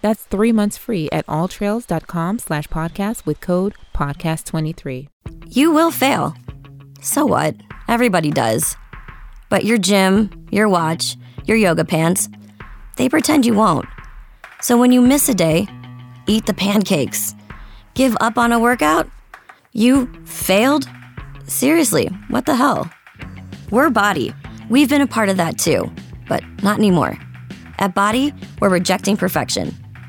That's three months free at alltrails.com slash podcast with code podcast23. You will fail. So what? Everybody does. But your gym, your watch, your yoga pants, they pretend you won't. So when you miss a day, eat the pancakes. Give up on a workout? You failed? Seriously, what the hell? We're Body. We've been a part of that too, but not anymore. At Body, we're rejecting perfection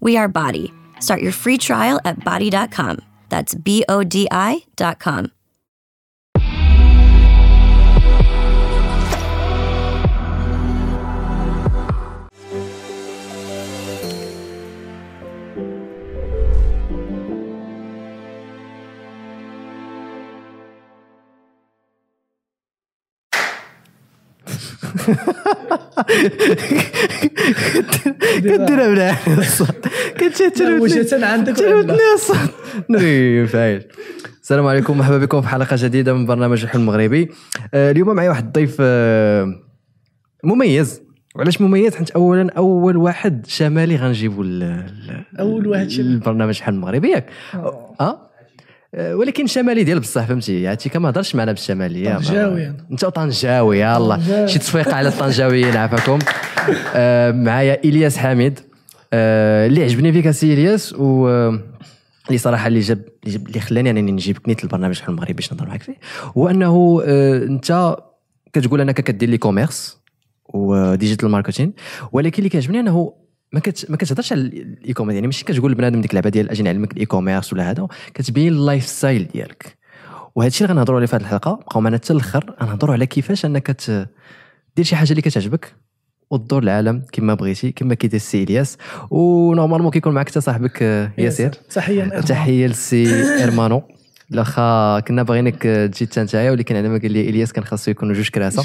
We are Body. Start your free trial at body.com. That's B O D I.com. كديرها مليح الصوت. مشيت عندك تلوتني الصوت. نوي فايش السلام عليكم مرحبا بكم في حلقة جديدة من برنامج الحلم المغربي. آه، اليوم معي واحد الضيف آه، مميز. وعلاش مميز؟ حيت اولا أول واحد شمالي غنجيبو أول واحد شمالي. البرنامج الحلم المغربي ياك. آه. ولكن شمالي ديال بصح فهمتي عرفتي كما هضرش معنا بالشمالية طنجاوي. أنت طنجاوي يلا طنجاوي. شي تصفيقه على الطنجاويين عافاكم آه، معايا إلياس حامد آه، اللي عجبني فيك أسي إلياس و آه، اللي صراحة اللي جاب اللي جاب- اللي خلاني أنني نجيبك نيت البرنامج الحلم المغربي باش نهضر معاك فيه هو أنه آه، أنت كتقول أنك كدير e-commerce و digital marketing ولكن اللي كيعجبني أنه ما كت ما كتهضرش على ال e-commerce يعني ماشي كتقول لبنادم ديك اللعبة ديال أجي نعلمك ال e-commerce ولا هذا كتبين ال lifestyle ديالك. وهذا الشيء اللي غنهضروا عليه في هذه الحلقة بقاو معنا حتى الأخر غنهضروا على كيفاش أنك دير شي حاجة اللي كتعجبك وتدور العالم كما بغيتي كما كيدير السي إلياس. و normalement كيكون معك حتى صاحبك آه، ياسر. تحيه تحية للسي إرمانو. لاخا كنا باغيينك آه، تجي حتى نتايا ولكن على ما قال لي إلياس كان خاصو يكونوا جوج كراسة.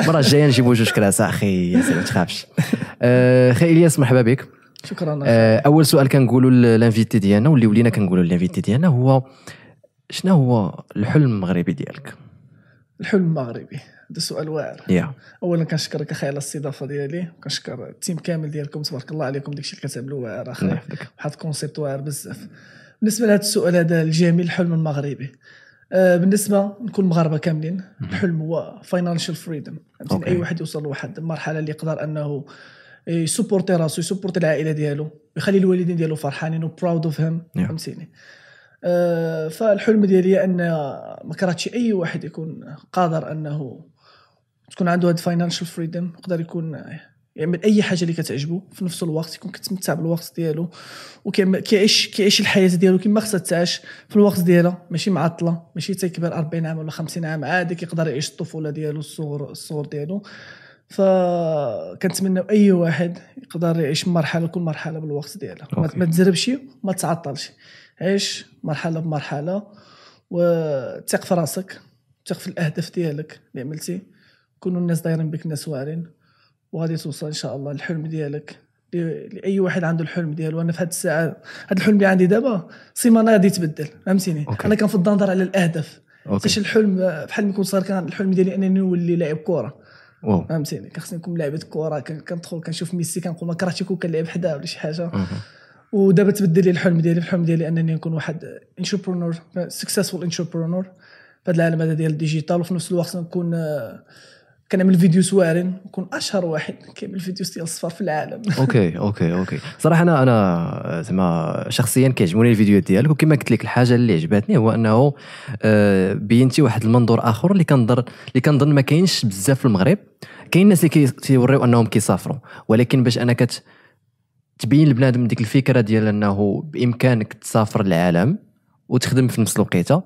المره الجايه نجيبوا جوج كراسة أخي ياسر ما تخافش. آه، أخي إلياس مرحبا بك. شكرا. آه، أول سؤال كنقولوا لل invité ديالنا واللي ولينا كنقولوا لل invité ديالنا هو شنو هو الحلم المغربي ديالك؟ الحلم المغربي. هذا سؤال واعر. يا. اولا كنشكرك أخي على الاستضافة ديالي كنشكر ال team كامل ديالكم تبارك الله عليكم داكشي اللي كتعملوا واعر أخي. واحد ال concept واعر بزاف. بالنسبة لهذا السؤال هذا الجميل الحلم المغربي. آه، بالنسبة نكون مغاربة كاملين الحلم هو financial freedom. أي واحد يوصل لواحد المرحله اللي يقدر أنه ي supporter راسو ي supporter العائلة ديالو يخلي الوالدين ديالو فرحانين و proud of him. فهمتيني؟ آه، فالحلم ديالي أن ما كرهتش أي واحد يكون قادر أنه تكون عنده هاد فاينانشال فريدم يقدر يكون يعمل أي حاجة اللي كتعجبو في نفس الوقت يكون كيتمتع بالوقت ديالو وكيعيش كيعيش الحياة ديالو كما خصها تعاش في الوقت ديالها ماشي معطلة ماشي تيكبر 40 عام ولا 50 عام عادي كيقدر يعيش الطفولة ديالو الصغر الصغر ديالو. فكنتمنى أي واحد يقدر يعيش مرحلة كل مرحلة بالوقت ديالها. ما- تزربش ما تعطلش. عيش مرحلة بمرحلة وثق في راسك ثق في الأهداف ديالك اللي عملتي. كونوا الناس دايرين بك ناس واعرين. وغادي توصل إن شاء الله للحلم ديالك. لأي واحد عنده الحلم ديالو. أنا في هذه الساعة هذا الحلم اللي عندي دابا سيمانه غادي يتبدل. فهمتيني. أنا كنفضل نهضر على الأهداف. حيت الحلم بحال ما كنت صغير كان الحلم ديالي أنني نولي لاعب كره فهمتيني؟ كنخصني نكون لاعب كره كن- كندخل كنشوف ميسي كنقول ما كرهتش يكون كنلعب حداه ولا شي حاجة. ودابا تبدل لي الحلم ديالي. الحلم ديالي أنني نكون واحد entrepreneur successful entrepreneur في هذا العالم هذا ديال ال digital وفي نفس الوقت نكون آه، كنعمل فيديوز واعرين نكون أشهر واحد كيعمل فيديوز ديال الصفار في العالم. okay okay okay. صراحة أنا أنا زعما شخصيا كيعجبوني الفيديوهات ديالك وكما قلت لك الحاجة اللي عجبتني هو أنه آه، بينتي واحد المنظور آخر اللي كنظن اللي كنظن ما كاينش بزاف في المغرب. كاين الناس اللي كي- كيوريو أنهم كيسافروا ولكن باش أنا كت تبين لبنادم ديك الفكرة ديال أنه بإمكانك تسافر العالم وتخدم في نفس الوقيته.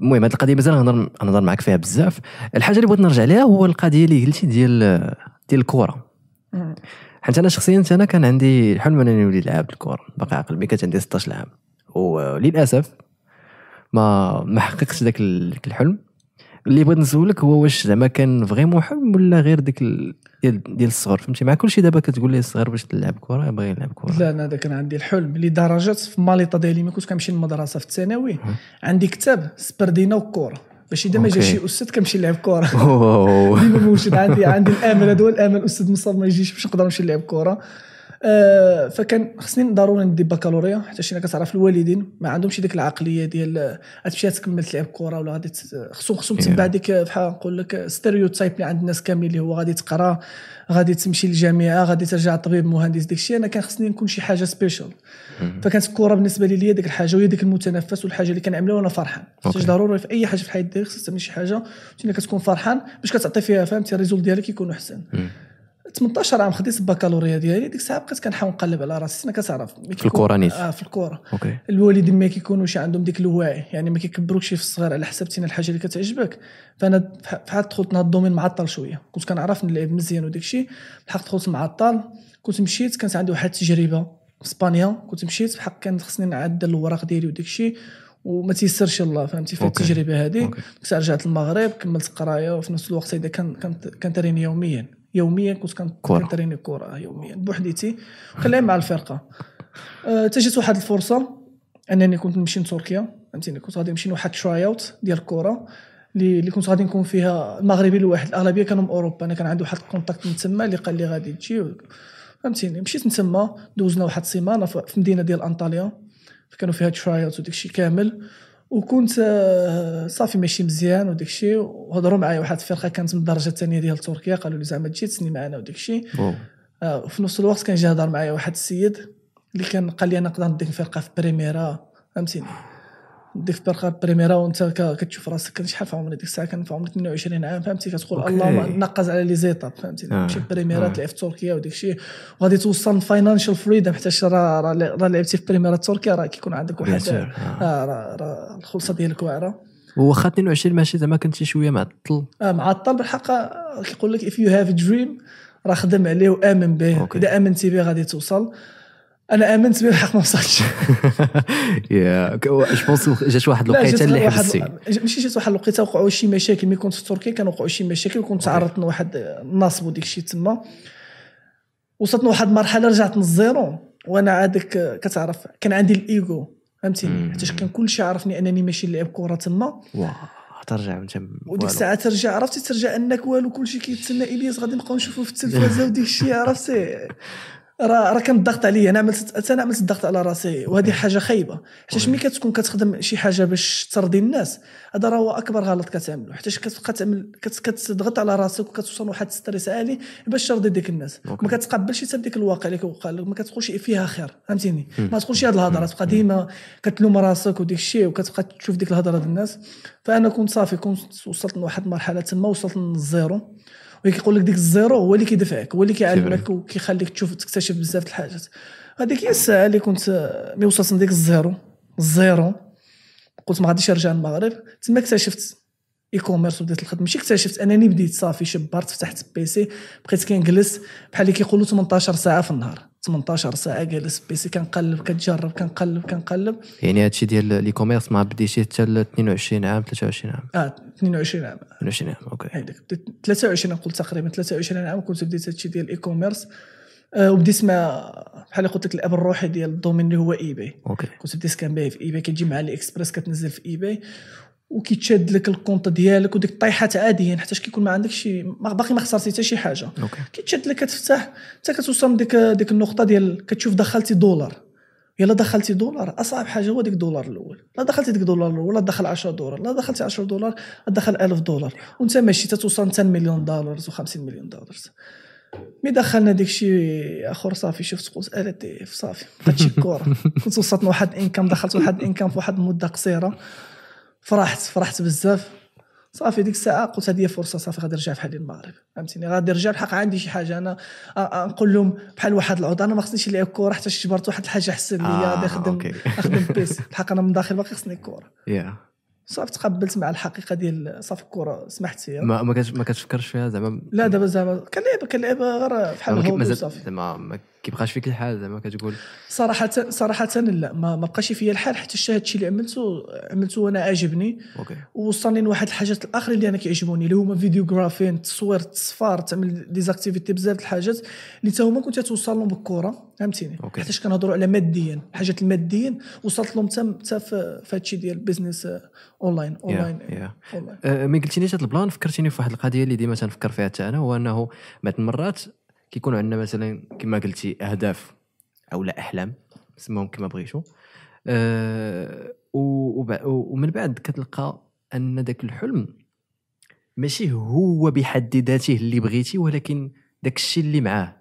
المهم هذه القضية مازال نهضر نهضر معك فيها بزاف. الحاجة اللي بغيت نرجع لها هو القضية اللي قلتي ديال ديال الكره. حيت أنا شخصيا أنا كان عندي حلم أنني نولي نلعب الكره باقي عاقل ملي كانت عندي 16 عام وللاسف ما ما حققتش ذاك الحلم. اللي بغيت نسولك هو واش زعما كان فريمون حلم ولا غير ديك ال... ديال ديال الصغر فهمتي؟ مع كلشي دابا كتقول لي الصغير باش تلعب كرة يبغي يلعب كرة. لا أنا هذا كان عندي الحلم. لدرجة في ماليطا ديالي ملي كنت كنمشي للمدرسة في الثانوي عندي كتاب سبردينا وكورة. باش إذا ما جا. شي أستاذ كنمشي نلعب أوه. ديما موجود عندي عندي الأمل هذا هو الأمل. الاستاذ مصاب ما يجيش باش نقدر نمشي نلعب كره آه فكان خصني ضروري ندي بكالوريا حتى شي كتعرف الوالدين ما عندهمش ديك العقلية ديال آه، غتمشي تكمل تلعب كره ولا غادي تت- خصهم خصهم تتبع ديك آه، بحال نقول لك stereotype اللي عند الناس كاملين اللي هو غادي تقرا غادي تمشي للجامعة غادي ترجع طبيب مهندس داك الشيء أنا كان خصني نكون شي حاجة special فكانت الكره بالنسبة لي هي ديك الحاجة وهي ديك المتنفس والحاجة اللي كنعملها وأنا فرحان. خصك ضروري في أي حاجة في الحياة ديالك خصك تعمل شي حاجة فين كتكون فرحان باش كتعطي فيها فهمتي؟ ال result ديالك يكون أحسن. 18 عام خديت البكالوريا ديالي ديك الساعة بقيت كنحاول نقلب على راسي. أنا كتعرف. في الكرة نيت. آه في الكره okay. الوالدين ما كيكونوش عندهم ديك الوعي يعني ما كيكبروكش في الصغير على حساب تينا الحاجة اللي كتعجبك. فأنا بحال دخلت لهذا الدومين معطل شوية. كنت كنعرف نلعب مزيان وداك الشيء. بحال دخلت معطل كنت مشيت كانت عندي واحد التجربة في إسبانيا. كنت مشيت بحق كان خصني نعدل الوراق ديالي وداك الشيء. وما تيسرش الله فهمتي؟ في. التجربة هذه رجعت للمغرب كملت قراية وفي نفس الوقت إذا كان كنت كنتريني يوميا. يوميا كنت. كنتريني كره يوميا بوحديتي كنلعب مع الفرقة. أه، تجت واحد الفرصة أنني كنت نمشي لتركيا. فهمتيني؟ كنت غادي نمشي لواحد try out ديال الكره اللي اللي كنت غادي نكون فيها المغربي الواحد. الأغلبية كانوا من أوروبا. أنا كان عندي واحد ال contact من تما اللي قال لي غادي تجي. فهمتيني؟ مشيت تما دوزنا واحد السيمانة في مدينة ديال انطاليا كانوا فيها try out وداك الشيء كامل. وكنت آه، صافي ماشي مزيان وداك الشيء وهضروا معايا واحد الفرقه كانت من الدرجة الثانية ديال تركيا قالوا لي زعما تجي تسيني معنا وداك الشيء. آه، وفي نفس الوقت كان جا هضر معايا واحد السيد اللي كان قال لي أنا نقدر نديك فرقة في بريميرا فهمتيني فرقه في بريميرا وانت كتشوف راسك كان شحال في عمري ديك الساعة كان في عمري 22 عام فهمتي كتقول. اللهم نقز على les étapes فهمتي آه. مشي بريميرا آه. تلعب في تركيا وداك الشيء وغادي توصل financial freedom حتى راه راه لعبتي في بريميرا تركيا راه كيكون عندك واحد. آه. آه، راه الخلصة ديالك واعره واخا 22 ماشي زعما كنتي شوية معطل آه معطل بالحق آه، كيقول لك you have a dream راه خدم عليه وامن به. إذا امنتي به غادي توصل أنا آمنت به الحق ما وصلتش. يا جو بونس جات واحد الوقيتة اللي حبستي ماشي جات واحد الوقيتة وقعوا شي مشاكل. ملي كنت في تركيا كانوا وقعوا شي مشاكل وكنت تعرضت لواحد النصب وديك الشيء تما. وصلت لواحد المرحله رجعت من ال zéro. وأنا عادك كتعرف كان عندي الايجو فهمتيني مم. حيت كان كلشي عارفني أنني ماشي نلعب كرة تما. ترجع انت وديك الساعة ترجع عرفتي؟ ترجع أنك والو كلشي كيتسنى. إلياس غادي نبقاو نشوفوه في التلفازة وديك الشيء عرفتي؟ راه راه كان الضغط عليا. أنا عملت أنا عملت الضغط على راسي. وهذه حاجة خايبة. حيت ملي كتكون كتخدم شي حاجة باش ترضي الناس هذا راه هو أكبر غلط كتعملو. حيت كتبقى تعمل كت- كتضغط على راسك وكتوصل لواحد stress عالي باش ترضي ديك الناس. okay. ما كتقبلش حتى بديك الواقع اللي كيوقع لك. ما كتقولش فيها خير. فهمتيني؟ ما تقولش هاد الهضرة. تبقى ديما كتلوم راسك وديك الشيء وكتبقى تشوف ديك الهضرة ديال الناس. فأنا كنت صافي. كنت وصلت لواحد المرحله تما. وصلت لل zéro وكيقول لك ديك ال zéro هو اللي كيدفعك هو اللي كيعلمك وكيخليك تشوف تكتشف بزاف الحاجات. هذيك هي الساعة اللي كنت ملي وصلت لديك ال zéro. ال zéro. قلت ما غاديش نرجع للمغرب. تما اكتشفت e-commerce وبديت الخدمة. ماشي اكتشفت أنني بديت صافي شبرت فتحت PC بقيت كنجلس بحال اللي كيقولوا 18 ساعة في النهار. 18 ساعة جالس PC كنقلب كنجرب كنقلب كنقلب. يعني هادشي ديال ل e-commerce ما بديتي حتى ل 22 عام 23 عام. آه 22 عام. 22 عام okay. هيداك. بديت 23 نقول تقريبا 23 عام كنت بديت هادشي ديال ال e-commerce آه وبديت مع بحال اللي قلت لك الأب الروحي ديال ال domaine اللي هو eBay okay. كنت بديت كنبيع في eBay كتجي من AliExpress كتنزل في eBay وكيتشاد لك ال compte ديالك وديك الطيحات عاديا حتى كيكون ما عندكش شي باقي ما خسرتي حتى شي حاجة. كيتشاد لك كتفتح حتى كتوصل لديك ديك النقطة ديال كتشوف دخلتي دولار. يلا دخلتي دولار أصعب حاجة هو ديك الدولار الأول. لا دخلتي ديك الدولار الأول لا دخل 10 دولار لا دخلتي 10 دولار دخل 1000 دولار. وانت ماشي تتوصل 200 مليون دولار و50 مليون دولار مي دخلنا ديك الشيء اخر صافي شفت قلت الا ديف صافي. هادشي الكره كنت وصلت لواحد الانكم دخلت واحد الانكم في واحد المده قصيرة. فرحت فرحت بزاف. صافي ديك الساعة قلت هذه فرصة صافي غادي نرجع بحال المغرب. فهمتني غادي نرجع. بحق عندي شي حاجة أنا نقول لهم بحال واحد العود أنا ما خصنيش نلعب كره حتى جبرت واحد الحاجة احسن ليا آه، نخدم. نخدم بيس. بحق أنا من داخل باقي خصني الكره yeah. صافي تقبلت مع الحقيقة ديال صافي الكره سمحت فيها ما ما كتفكرش فيها زعما؟ لا دابا زعما كنلعب كنلعب غير بحال مازال وصافي. زعما ما كيبقاش فيك الحال زعما كتقول. صراحة صراحة لا ما ما بقاش فيا الحال حتى الشيء هادشي اللي عملته عملته وأنا عاجبني okay. ووصلني لواحد الحاجات الآخرين اللي أنا كيعجبوني اللي هما videography التصوير التصفار تعمل des activités بزاف د الحاجات اللي تا هما كنت توصل لهم بالكره فهمتيني. حيتاش كنهضروا على ماديا الحاجات الماديين وصلت لهم حتى حتى في في هادشي ديال ال business online online yeah. online أه، ما قلتينيش هذا ال plan فكرتيني في واحد القضية اللي ديما تنفكر فيها حتى أنا هو أنه بعض المرات كيكون عندنا مثلا كما قلتي أهداف أو لا أحلام سموهم كما بغيتو. أه ومن بعد كتلقى أن ذاك الحلم ماشي هو بحد ذاته اللي بغيتي ولكن داك الشيء اللي معاه.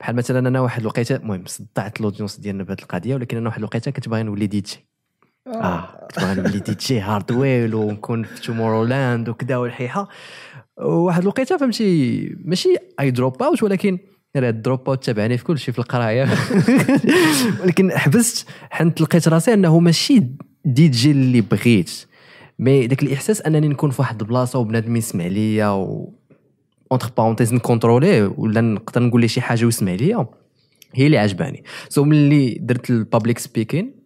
بحال مثلا أنا واحد الوقيتة المهم صدعت ال audience ديالنا بهذه القضية ولكن أنا واحد الوقيتة كنت باغي نولي دي جي آه كنت باغي نولي DJ Hardwell ونكون في Tomorrowland وكذا والحيحة. واحد الوقيتة فهمتي ماشي اي drop out ولكن راه ال drop out تبعني في كل شيء في القراية. ولكن حبست حنت لقيت راسي أنه ماشي دي جي اللي بغيت. mais داك الإحساس أنني نكون في واحد البلاصة وبنادم يسمع ليا و entre parenthèses نكونتروليه ولا نقدر نقول ليه شي حاجة ويسمع ليا. هي اللي عجباني. so ملي درت ال public speaking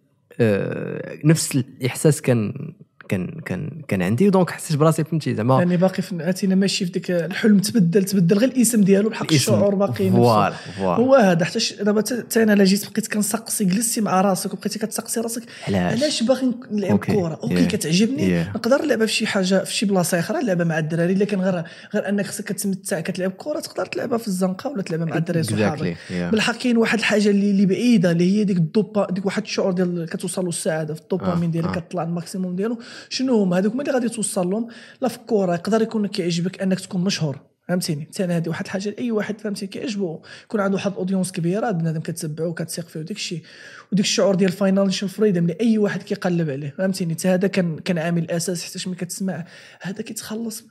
نفس الإحساس كان كان كان كان عندي donc حسيت براسي فهمتي زعما يعني باقي في عرفتينا ماشي في ديك الحلم تبدل تبدل غير الاسم ديالو بحق. الشعور باقي. voilà voilà هو هذا حتى دابا تا أنا لا جيت بقيت كنسقسي جلستي مع راسك وبقيتي كتسقسي راسك علاش باغي نلعب. كره okay Yeah. كتعجبني Yeah. نقدر نلعبها في شي حاجة في شي بلاصة أخرى نلعبها مع الدراري لكن غير غير أنك خصك كتمتع كتلعب كره تقدر تلعبها في الزنقة ولا تلعبها مع الدراري صحابك Exactly, yeah. بالحق كاين واحد الحاجة اللي اللي بعيدة اللي هي ديك الدوبا ديك واحد الشعور ديال كتوصل له السعاده في الدوبامين آه، ديالك آه. كطلع ال maximum ديالو شنو هما؟ هذوك اللي غادي توصل لهم لا في الكره يقدر يكون كيعجبك أنك تكون مشهور فهمتيني؟ ثاني هذه واحد الحاجة لاي واحد فهمتي كيعجبو يكون عنده واحد audience كبيرة بنادم كتتبعو وكتثق فيه وداك الشيء وديك الشعور ديال financial freedom اللي اي واحد كيقلب عليه فهمتيني؟ حتى هذا كان كان عامل أساس حتى ملي كتسمع هذا كيتخلص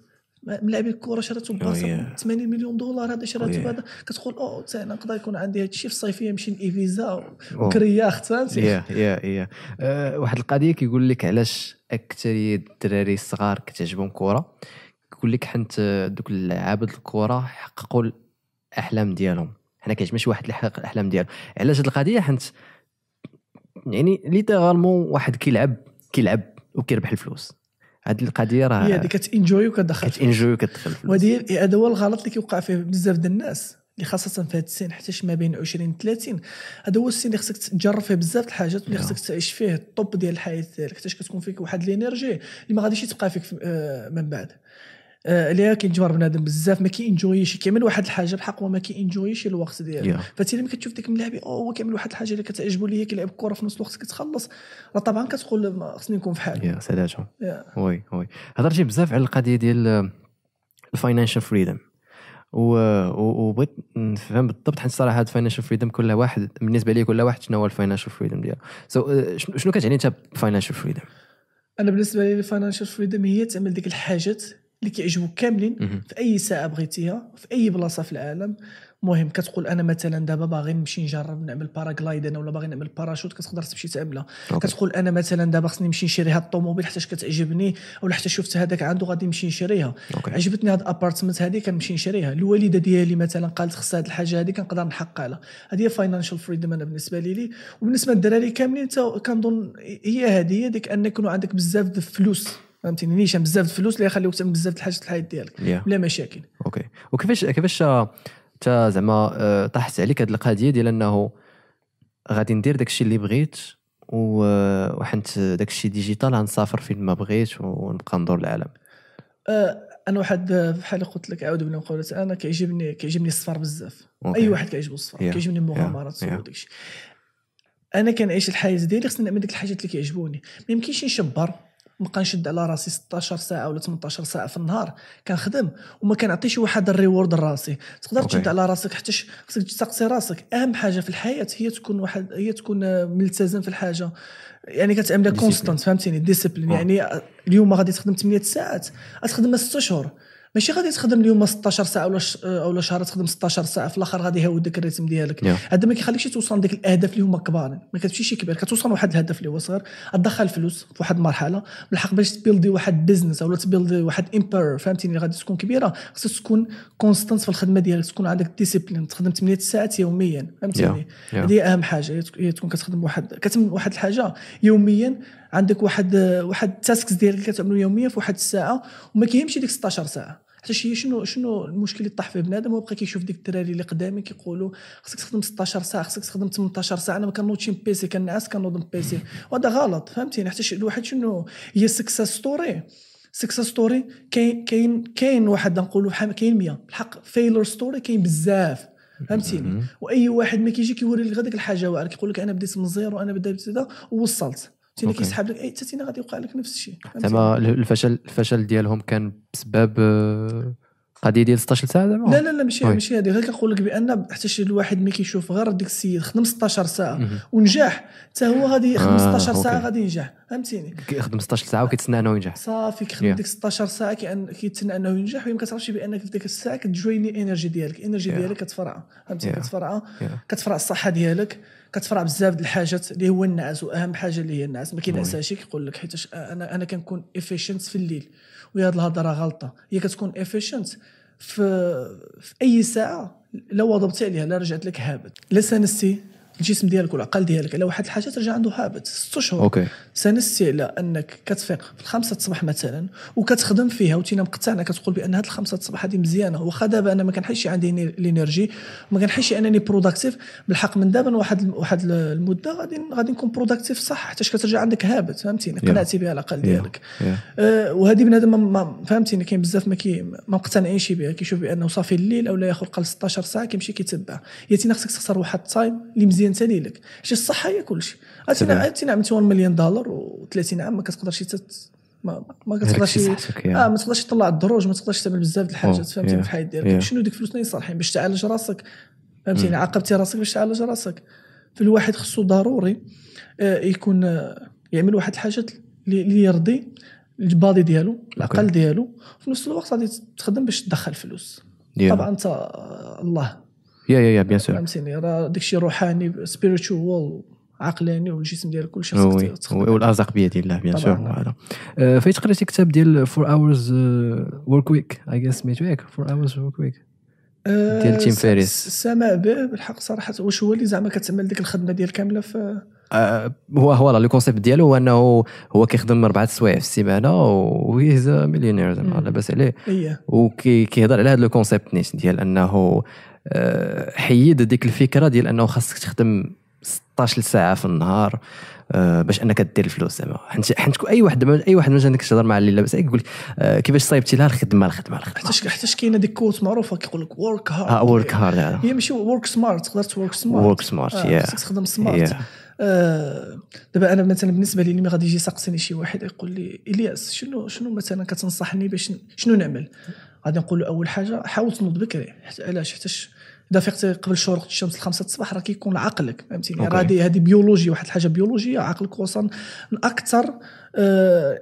ملاعبي الكرة شراتو بلاصه yeah. 80 مليون دولار هذا شراتو yeah. بهذا. كتقول أو أنا نقدر يكون عندي هذا الشيء في الصيفيه نمشي لإيبيزا. وكري yacht فهمتي يا يا يا. أه، واحد القضية كيقول لك علاش اكثريه الدراري الصغار كتعجبهم كرة؟ كيقول لك حنت دوك لعابة الكرة حققوا الأحلام ديالهم. حنا كيعجبنا شي واحد اللي حقق الأحلام ديالو. علاش هاد القضية؟ حنت يعني littéralement واحد كيلعب كيلعب وكيربح الفلوس. هاد القضية هي راه هذه كتنجوي وكتدخل. كتنجوي وكتدخل وهذه هذا هو الغلط اللي كيوقع فيه بزاف ديال الناس اللي خاصة في هذا السن حتى ما بين 20 30 هذا هو السن اللي خصك تجرب فيه بزاف الحاجات واللي نعم. خصك تعيش فيه ال top ديال الحياة ديالك حتى كتكون فيك واحد energy اللي ما غاديش تبقى فيك في- آه، من بعد آه، اللي كيتجبر بنادم بزاف ما كينجويش كيعمل واحد الحاجة بحق هو ما كينجويش الوقت ديالو. Yeah. فانت ملي كتشوف ديك الملاعبي أو هو كيعمل واحد الحاجة اللي كتعجبو اللي هي كيلعب الكره في نفس الوقت كتخلص راه طبعا كتقول خصني نكون في حالي يا ساداتهم Yeah. oui oui. هضرتي بزاف على القضية ديال ال financial freedom وبغيت نفهم بالضبط حيت صراحة هاد ال financial freedom كل واحد بالنسبة لي كل واحد شنو هو ال financial freedom ديالو. so شنو شنو كتعني انت بال financial freedom أنا بالنسبة لي ال financial freedom هي تعمل ديك الحاجات اللي كيعجبوك كاملين. في أي ساعة بغيتيها في أي بلاصة في العالم. المهم كتقول أنا مثلا دابا باغي نمشي نجرب نعمل paraglide أنا ولا باغي نعمل باراشوت كتقدر تمشي تعملها. كتقول أنا مثلا دابا خصني نمشي نشري هاد الطوموبيل حيتاش كتعجبني ولا حتى شفت هذاك عنده غادي نمشي نشريها. okay. عجبتني هاد ال apartment هادي كنمشي نشريها. الوالدة ديالي مثلا قالت خصها هاد الحاجة هادي كنقدر نحقق لها. هذه هي financial freedom أنا بالنسبة لي لي. وبالنسبة للدراري كاملين كنظن هي هذه هي ديك ان يكونوا عندك بزاف د الفلوس فهمتيني نيشان بزاف الفلوس اللي يخليوك تعمل بزاف الحاجات في الحياة ديالك Yeah. بلا مشاكل okay وكيفاش كيفاش تا زعما آه، طاحت عليك هاد القضية ديال إنه غادي ندير داكشي اللي بغيت و- وحنت داكشي digital غنسافر فين ما بغيت ونبقى ندور العالم آه، أنا واحد آه، بحال قلت لك عاود بلا مقولات أنا كيعجبني كيعجبني السفر بزاف okay. أي واحد كيعجبو السفر Yeah. كيعجبني المغامرات Yeah. Yeah. وداك الشيء أنا كنعيش الحياة ديالي خصني نعمل ديك الحاجات اللي كيعجبوني ما يمكنش نشبر نبقى نشد على راسي 16 ساعة ولا 18 ساعة في النهار كنخدم وما كنعطيش واحد reward لراسي تقدر. تشد على راسك حتى خصك تسقسي راسك أهم حاجة في الحياة هي تكون واحد هي تكون ملتزم في الحاجة يعني Discipline. constant فهمتيني discipline آه. يعني اليوم غادي تخدم 8 ساعات غتخدمها 6 شهور ماشي غادي تخدم اليوم 16 ساعة ولا. ولا شهر تخدم 16 ساعة. في الآخر غادي يهود داك ال rythme ديالك. Yeah. هذا ما كيخليكش توصل لديك الأهداف اللي هما كبار ما كتمشيش كبير. كتوصل لواحد الهدف اللي هو صغير. تدخل فلوس في واحد المرحله بالحق باش تبيلدي واحد business أو تبيلدي واحد empire فهمتيني؟ اللي غادي تكون كبيرة. خصك تكون constant في الخدمة ديالك. تكون عندك discipline تخدم 8 ساعات يوميا. فهمتيني؟ Yeah. Yeah. هذه أهم حاجة. هي تك- هي تكون كتخدم واحد كتعمل واحد الحاجة يوميا. عندك واحد واحد ال tasks ديالك كتعملو يوميا في واحد الساعة. وما كيهمش ديك 16 ساعة. حتى هي شنو شنو المشكل اللي طاح فيه بنادم؟ هو بقى كيشوف ديك الدراري اللي قدامي كيقولوا خصك تخدم 16 ساعة خصك تخدم 18 ساعة. أنا ما كنوضش PC كنعس كنوض PC وهذا غلط فهمتيني؟ حتى شي- الواحد شنو؟ هي success story success story كاين كاين كاين واحد نقولوا بحال كاين 100 بالحق failure story كاين بزاف فهمتيني؟ وأي واحد ما كيجي كيوري لك غير ديك الحاجة واعرة كيقول لك أنا بديت من zero أنا بديت ووصلت. okay. كيسحب لك انتينا غادي يوقع لك نفس الشيء؟ زعما الفشل الفشل ديالهم كان بسبب آه، قضية ديال 16 ساعه زعما لا لا لا ماشي. ماشي هذه غير كنقول لك بأن حتى شي الواحد ملي كيشوف غير ديك السيد خدم 16 ساعة. ونجح حتى هو غادي يخدم آه، 16 ساعه. غادي ينجح فهمتيني كيخدم 16 ساعة وكيتسنى أنه ينجح صافي كيخدم. ديك 16 ساعة كيتسنى أنه ينجح وما كتعرفش بأنك في ديك الساعة كتجويني ال energy ديالك ال energy. ديالك كتفرع فهمتيني. كتفرع. كتفرع الصحة ديالك كتفرع بزاف د الحاجات اللي هو النعاس وأهم حاجة اللي هي النعاس. ما كينعساش كيقول لك حيت أنا أنا كنكون efficient في الليل وهي هاد الهضرة غلطة. هي كتكون efficient في في أي ساعة لا وضبتي عليها لا رجعت لك habit. لا سنستي الجسم ديالك والعقل ديالك على واحد الحاجة ترجع عنده habit ست شهور. OK. سنستي على أنك كتفيق في الخمسة الصباح مثلا وكتخدم فيها وتينا مقتنع كتقول بأن هاد الخمسة الصباح هذه مزيانة واخا دابا أنا ما كنحسش عندي ال energy ما كنحسش أنني productive بالحق من دابا واحد واحد المدة غادي غادي نكون productive صح حتى كترجع عندك habit فهمتيني؟ Yeah. قنعتي بها العقل ديالك. Yeah. آه، وهذه بنادم فهمتيني؟ كاين بزاف ما كي ما مقتنعينش بها كيشوف بأنه صافي الليل أو لا ياخذ قل 16 ساعة كيمشي كيتبع. Yeah تينا خصك تختار واحد ال time اللي مزيان تالي لك حيت الصحة هي كلشي سلام. عرفتي عملتي 1 مليون دولار و30 عام ما كتقدرش تت... ما, ما كتقدرش شي. آه ما تقدرش تطلع الدروج ما تقدرش تعمل بزاف د الحاجات yeah. في الحياة yeah. ديالك شنو ديك الفلوس اللي صالحين باش تعالج راسك فهمتيني عاقبتي راسك باش تعالج راسك فالواحد خصو ضروري آه، يكون آه، يعمل واحد الحاجات اللي يرضي ال body ديالو العقل ديالو في نفس الوقت غادي تخدم باش تدخل فلوس. طبعا انت الله yeah yeah yeah bien sûr. فهمتيني راه داكشي روحاني spiritual عقلاني والجسم oui خصك تخدم والأرزاق بيد الله bien sûr. voilà آه، فايت قريتي كتاب ديال 4 hours work week I guess سميتو ياك 4 hours work week آه، ديال Tim س- Ferriss. س- سامع به بالحق صراحة. واش هو اللي زعما كتعمل ديك الخدمة ديال كاملة في آه، هو هو le concept ديالو هو أنه هو كيخدم أربعة سوايع في السيمانة وهيز مليونير زعما. لاباس عليه. هي وكيهضر على هذا le concept نيت ديال أنه آه، حيد ديك الفكرة ديال أنه خاصك تخدم 16 ساعه في النهار آه، باش أنك دير الفلوس زعما. حيت حيت أي واحد أي واحد مثلا انك تهضر مع اللي لاباس عليك يقول لك آه، كيفاش صايبتي لها؟ الخدمة الخدمة الخدمة. حتى حتى كاينة ديك quote معروفة كيقول لك work hard آه work hard هي ماشي work smart تقدر ت work smart آه، yeah. خصك تخدم smart آه، دابا أنا مثلا بالنسبة لي ملي غادي يجي يسقسيني شي واحد يقول لي إلياس شنو شنو مثلا كتنصحني باش شنو نعمل؟ غادي نقول له أول حاجة حاول تنوض بكري حتى علاش حيتاش إذا فيقتي قبل شروق الشمس الخمسة الصباح راه كيكون عقلك فهمتيني. راه هذه هذه biologie واحد الحاجة بيولوجية عقلك وصل أكثر آه،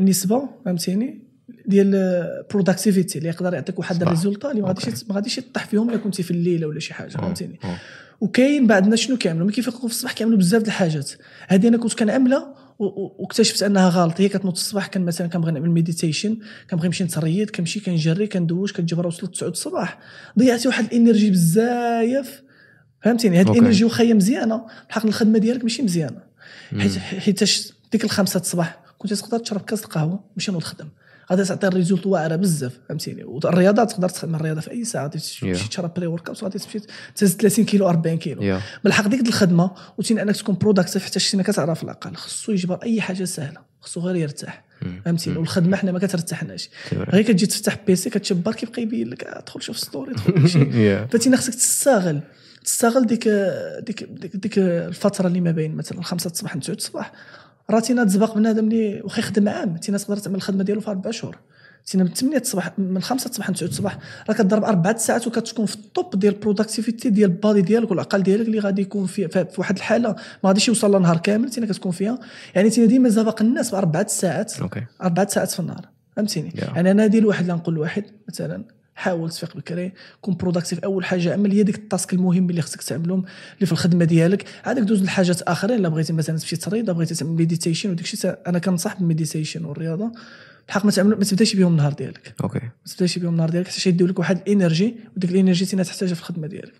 نسبة فهمتيني ديال productivity اللي يقدر يعطيك واحد. ال résultat اللي ما. غاديش ما غاديش يطيح فيهم إلا كنتي في الليل ولا شي حاجة فهمتيني. وكاين بعدنا شنو كيعملوا ملي كيفيقوا في الصباح كيعملوا بزاف د الحاجات هذه أنا كنت كنعملها واكتشفت أنها غلط. هي كتنوض الصباح كان مثلا كنبغي نعمل meditation كنبغي نمشي نتريض كنمشي كنجري كندوش كتجيب راه وصلت 9 الصباح. ضيعتي واحد ال energy بزاف فهمتيني؟ هاد. ال energy واخا هي مزيانة. بحق الخدمة ديالك ماشي مزيانة. حيت حيتاش ديك الخمسة الصباح كنت تقدر تشرب كاس القهوة ماشي نوض خدم غادي تعطي ال result واعرة بزاف فهمتيني؟ والرياضة تقدر تخدم الرياضة في أي ساعة غادي تمشي Yeah. تشرب pre-workout غادي تمشي تهز 30 كيلو 40 كيلو. yeah بالحق ديك الخدمة وتين أنك تكون productive حتى شتينا كتعرف العقل خصو يجبر أي حاجة سهلة خصو غير يرتاح مم. فهمتيني؟ مم. والخدمة حنا ما كترتاحناش. غير كتجي تفتح PC كتشبر كيبقى يبين لك آه، دخل شوف story دخل شي فتينا خصك تستغل تستغل ديك ديك ديك, ديك الفترة اللي ما بين مثلا 5 الصباح ل 9 الصباح. راه تينا تسبق بنادم اللي واخا يخدم عام تينا تقدر تعمل الخدمة ديالو في أربع شهور. تينا من 8 الصباح من 5 الصباح ل 9 الصباح. راه كضرب أربع ساعات وكتكون في ال top ديال ال productivity ديال ال body ديالك والعقل ديالك اللي غادي يكون في, في واحد الحالة ما غاديش يوصل لنهار كامل تينا كتكون فيها. يعني تينا ديما سبق الناس باربع ساعات. OK. أربع ساعات في النهار. فهمتيني؟ Yeah. يعني أنا ندير واحد اللي نقول لواحد مثلا. حاول تفيق بكري كون productive أول حاجة عمل هي ديك ال task المهم اللي خصك تعملهم اللي في الخدمة ديالك عادك دوز لحاجات آخرين إلا بغيتي مثلا تمشي تريض إلا بغيتي تعمل meditation وداك الشيء أنا كنصح بال meditation والرياضة. الحق ما تعمل ما تبداش بهم النهار ديالك. OK. ما تبداش بهم النهار ديالك حتى يديو لك واحد ال energy وديك ال energy تينا تحتاجها في الخدمة ديالك.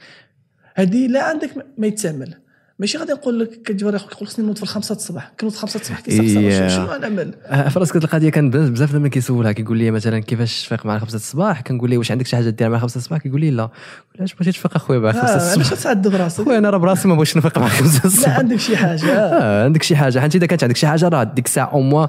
هذه لا عندك ما يتعمل. ماشي غادي نقول لك كتجبر يقول لك خصني نوض في الخمسة الصباح كنوض الخمسة الصباح كيسقسى Yeah. شنو نعمل آه، في راسك هاد القضية كان بزاف لما كيسولها كيقول لي مثلا كيفاش تفيق مع خمسة الصباح؟ كنقول ليه واش عندك شي حاجة دير مع خمسة الصباح؟ كيقول لي لا. علاش بغيتي تفيق أخويا مع خمسة آه، علاش الصباح تعذب راسك؟ خويا أنا راه براسي ما بغيتش نفيق مع خمسة لا الصباح. عندك شي حاجة. آه. عندك شي حاجة. حيت إذا كانت عندك شي حاجة راه ديك الساعة أو موا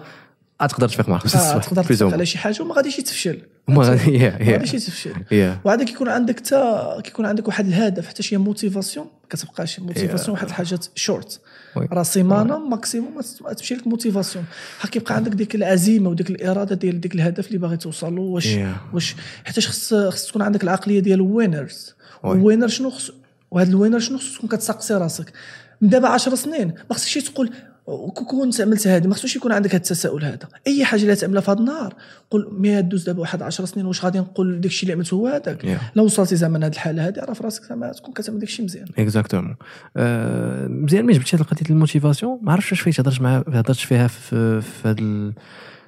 غتقدر تفيق مع خمسة آه، الصباح تقدر تفيق. على شي حاجة وما غاديش يتفشل. ما. غاديش Yeah. وعاد كيكون عندك تا كيكون عندك واحد الهدف حتى شي motivation ما كتبقاش motivation واحد الحاجات شورت. راه سيمانه maximum تمشي لك motivation كيبقى عندك ديك العزيمة وديك الإرادة ديال ديك الهدف اللي باغي توصل له واش. واش حيتاش خص خص تكون عندك العقلية ديال winners oui. winner شنو خص وهذا ال winner شنو خص تكون كتسقسي راسك من دابا 10 سنين ما خصكش تقول كون كنت عملت هذه ما خصوش يكون عندك هذا التساؤل هذا. أي حاجة اللي تعملها في هذا النهار قول ملي دوز دابا واحد 10 سنين واش غادي نقول داك الشيء اللي عملته هو هذاك؟ Yeah. لو وصلتي زعما لهذه الحالة هذه راه في راسك زعما تكون كتعمل داك الشيء مزيان. exactement آه، مزيان ملي جبتي هاد القضية ال motivation ما عرفتش واش فايت هضرت مع هضرت فيها في في ال-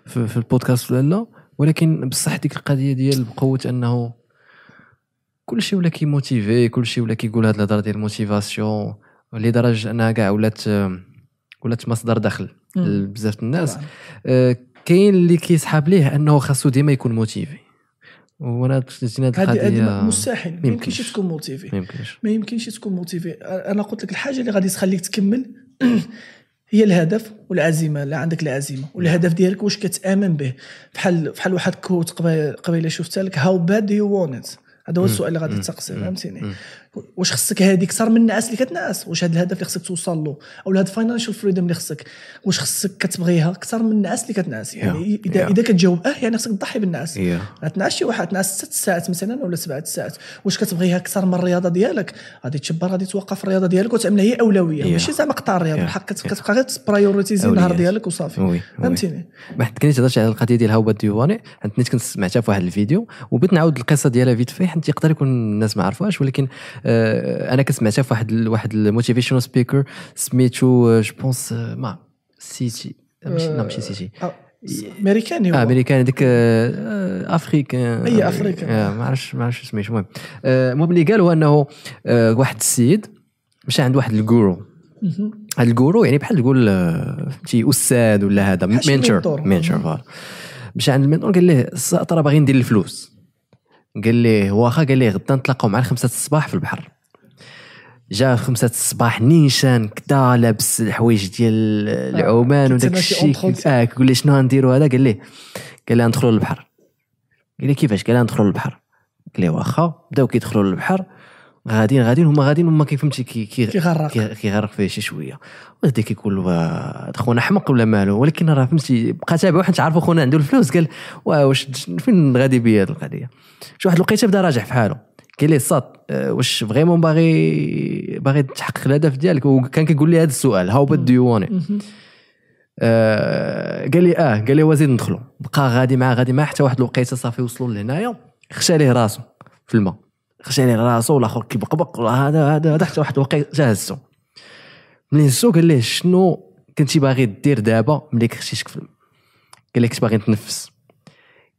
في, في البودكاست ولا لا. ولكن بصح ديك القضية ديال بقوة أنه كل شيء ولا كي motivé كل شيء ولا كيقول هاد الهضرة ديال ال motivation لدرجة أنها كاع ولات آه، ولات مصدر دخل. لبزاف الناس. طبعاً. آه، كاين اللي كيسحاب ليه أنه خاصو ديما يكون motivé. وأنا جينا هاد هذه هذه القضية مستحيل. ما يمكنش. تكون motivé. ما يمكنش. ما يمكنش تكون motivé. أنا قلت لك الحاجة اللي غادي تخليك تكمل هي الهدف والعزيمة. لا عندك العزيمه والهدف ديالك واش كتأمن به. بحال بحال واحد quote قبيله قبيلة شفتها لك. how bad you want هذا هو السؤال اللي غادي تسقسي فهمتيني؟ واش خصك هذه أكثر من الناس اللي كتنعس واش هذا الهدف اللي خصك توصل له؟ أو هذا financial freedom اللي خصك. واش خصك كتبغيها؟ أكثر من الناس اللي كتنعس يعني Yeah. إذا Yeah. إذا كتجاوب آه يعني خصك تضحي بالنعاس Yeah. تنعس شي واحد تنعس ست ساعات مثلا ولا سبعة ساعات. واش كتبغيها أكثر من الرياضة ديالك؟ غادي تشبر غادي توقف الرياضة ديالك وتعملها هي أولوية. Yeah. ماشي زعما قطع الرياضة. Yeah. الحق كت- كتبقى غير ت prioritize النهار. ديالك وصافي. فهمتيني؟ ما حد كنت هضرت على القضية ديال هاو ديواني حيت كنت سمعتها في واحد الفيديو. وبغيت نعاود القصة ديالها فيت في حيت يقدر يكون الناس ما عرفوهاش ولكن أنا كنت سمعتها في واحد واحد الموتيفيشنال سبيكر سميتو جو بونس ما سيتي ماشي لا ماشي سيتي آه، أمريكاني هو. امريكان هذيك آه، افريكان أي أفريكان. آه ما عرفتش ما عرفتش سميتو المهم. آه، المهم اللي قال هو إنه آه، واحد السيد مشى عند واحد الجورو. هاد ال guru يعني بحال تقول آه، فهمتي أستاذ ولا هذا mentor. voilà. مشى عند ال mentor قال الساط راه باغي ندير الفلوس. قال ليه واخا قال ليه غدا نتلاقاو مع الخمسة الصباح في البحر. جا خمسة الصباح نيشان كدا لابس الحوايج ديال العومان وداك كيتسنى شي الشيء. آه كيقول لي شنو غنديروا هذا؟ قال ليه قال لي ندخلوا للبحر. قال لي كيفاش؟ قال لي ندخلوا للبحر. قال لي واخا بداو كيدخلوا للبحر. غاديين غاديين هما غاديين هما كي كي كيغرق. كي- كيغرق فيه شي شوية. وغادي كيقول وا- هاد خونا حمق ولا مالو ولكن راه فهمتي بقى تابع حيت عارفو خونا عنده الفلوس قال وا واش فين غادي بيا هاد القضية؟ شي واحد الوقيته بدا راجع في حاله. قال لي صاط آه، واش vraiment باغي باغي تحقق الهدف ديالك؟ وكان كيقول لي هذا السؤال how bad do you. آه، قال لي آه قال لي وزيد ندخلوا بقى غادي معاه غادي معاه حتى واحد الوقيتة صافي وصلوا لهنايا خشى عليه راسو في الماء. خشى عليه راسو والاخر كيبقبق هذا هذا هذا حتى واحد الوقيته جهزته ملي هزو قال ليه شنو كنتي باغي دير دابا ملي في الماء قال لي كنت باغي نتنفس.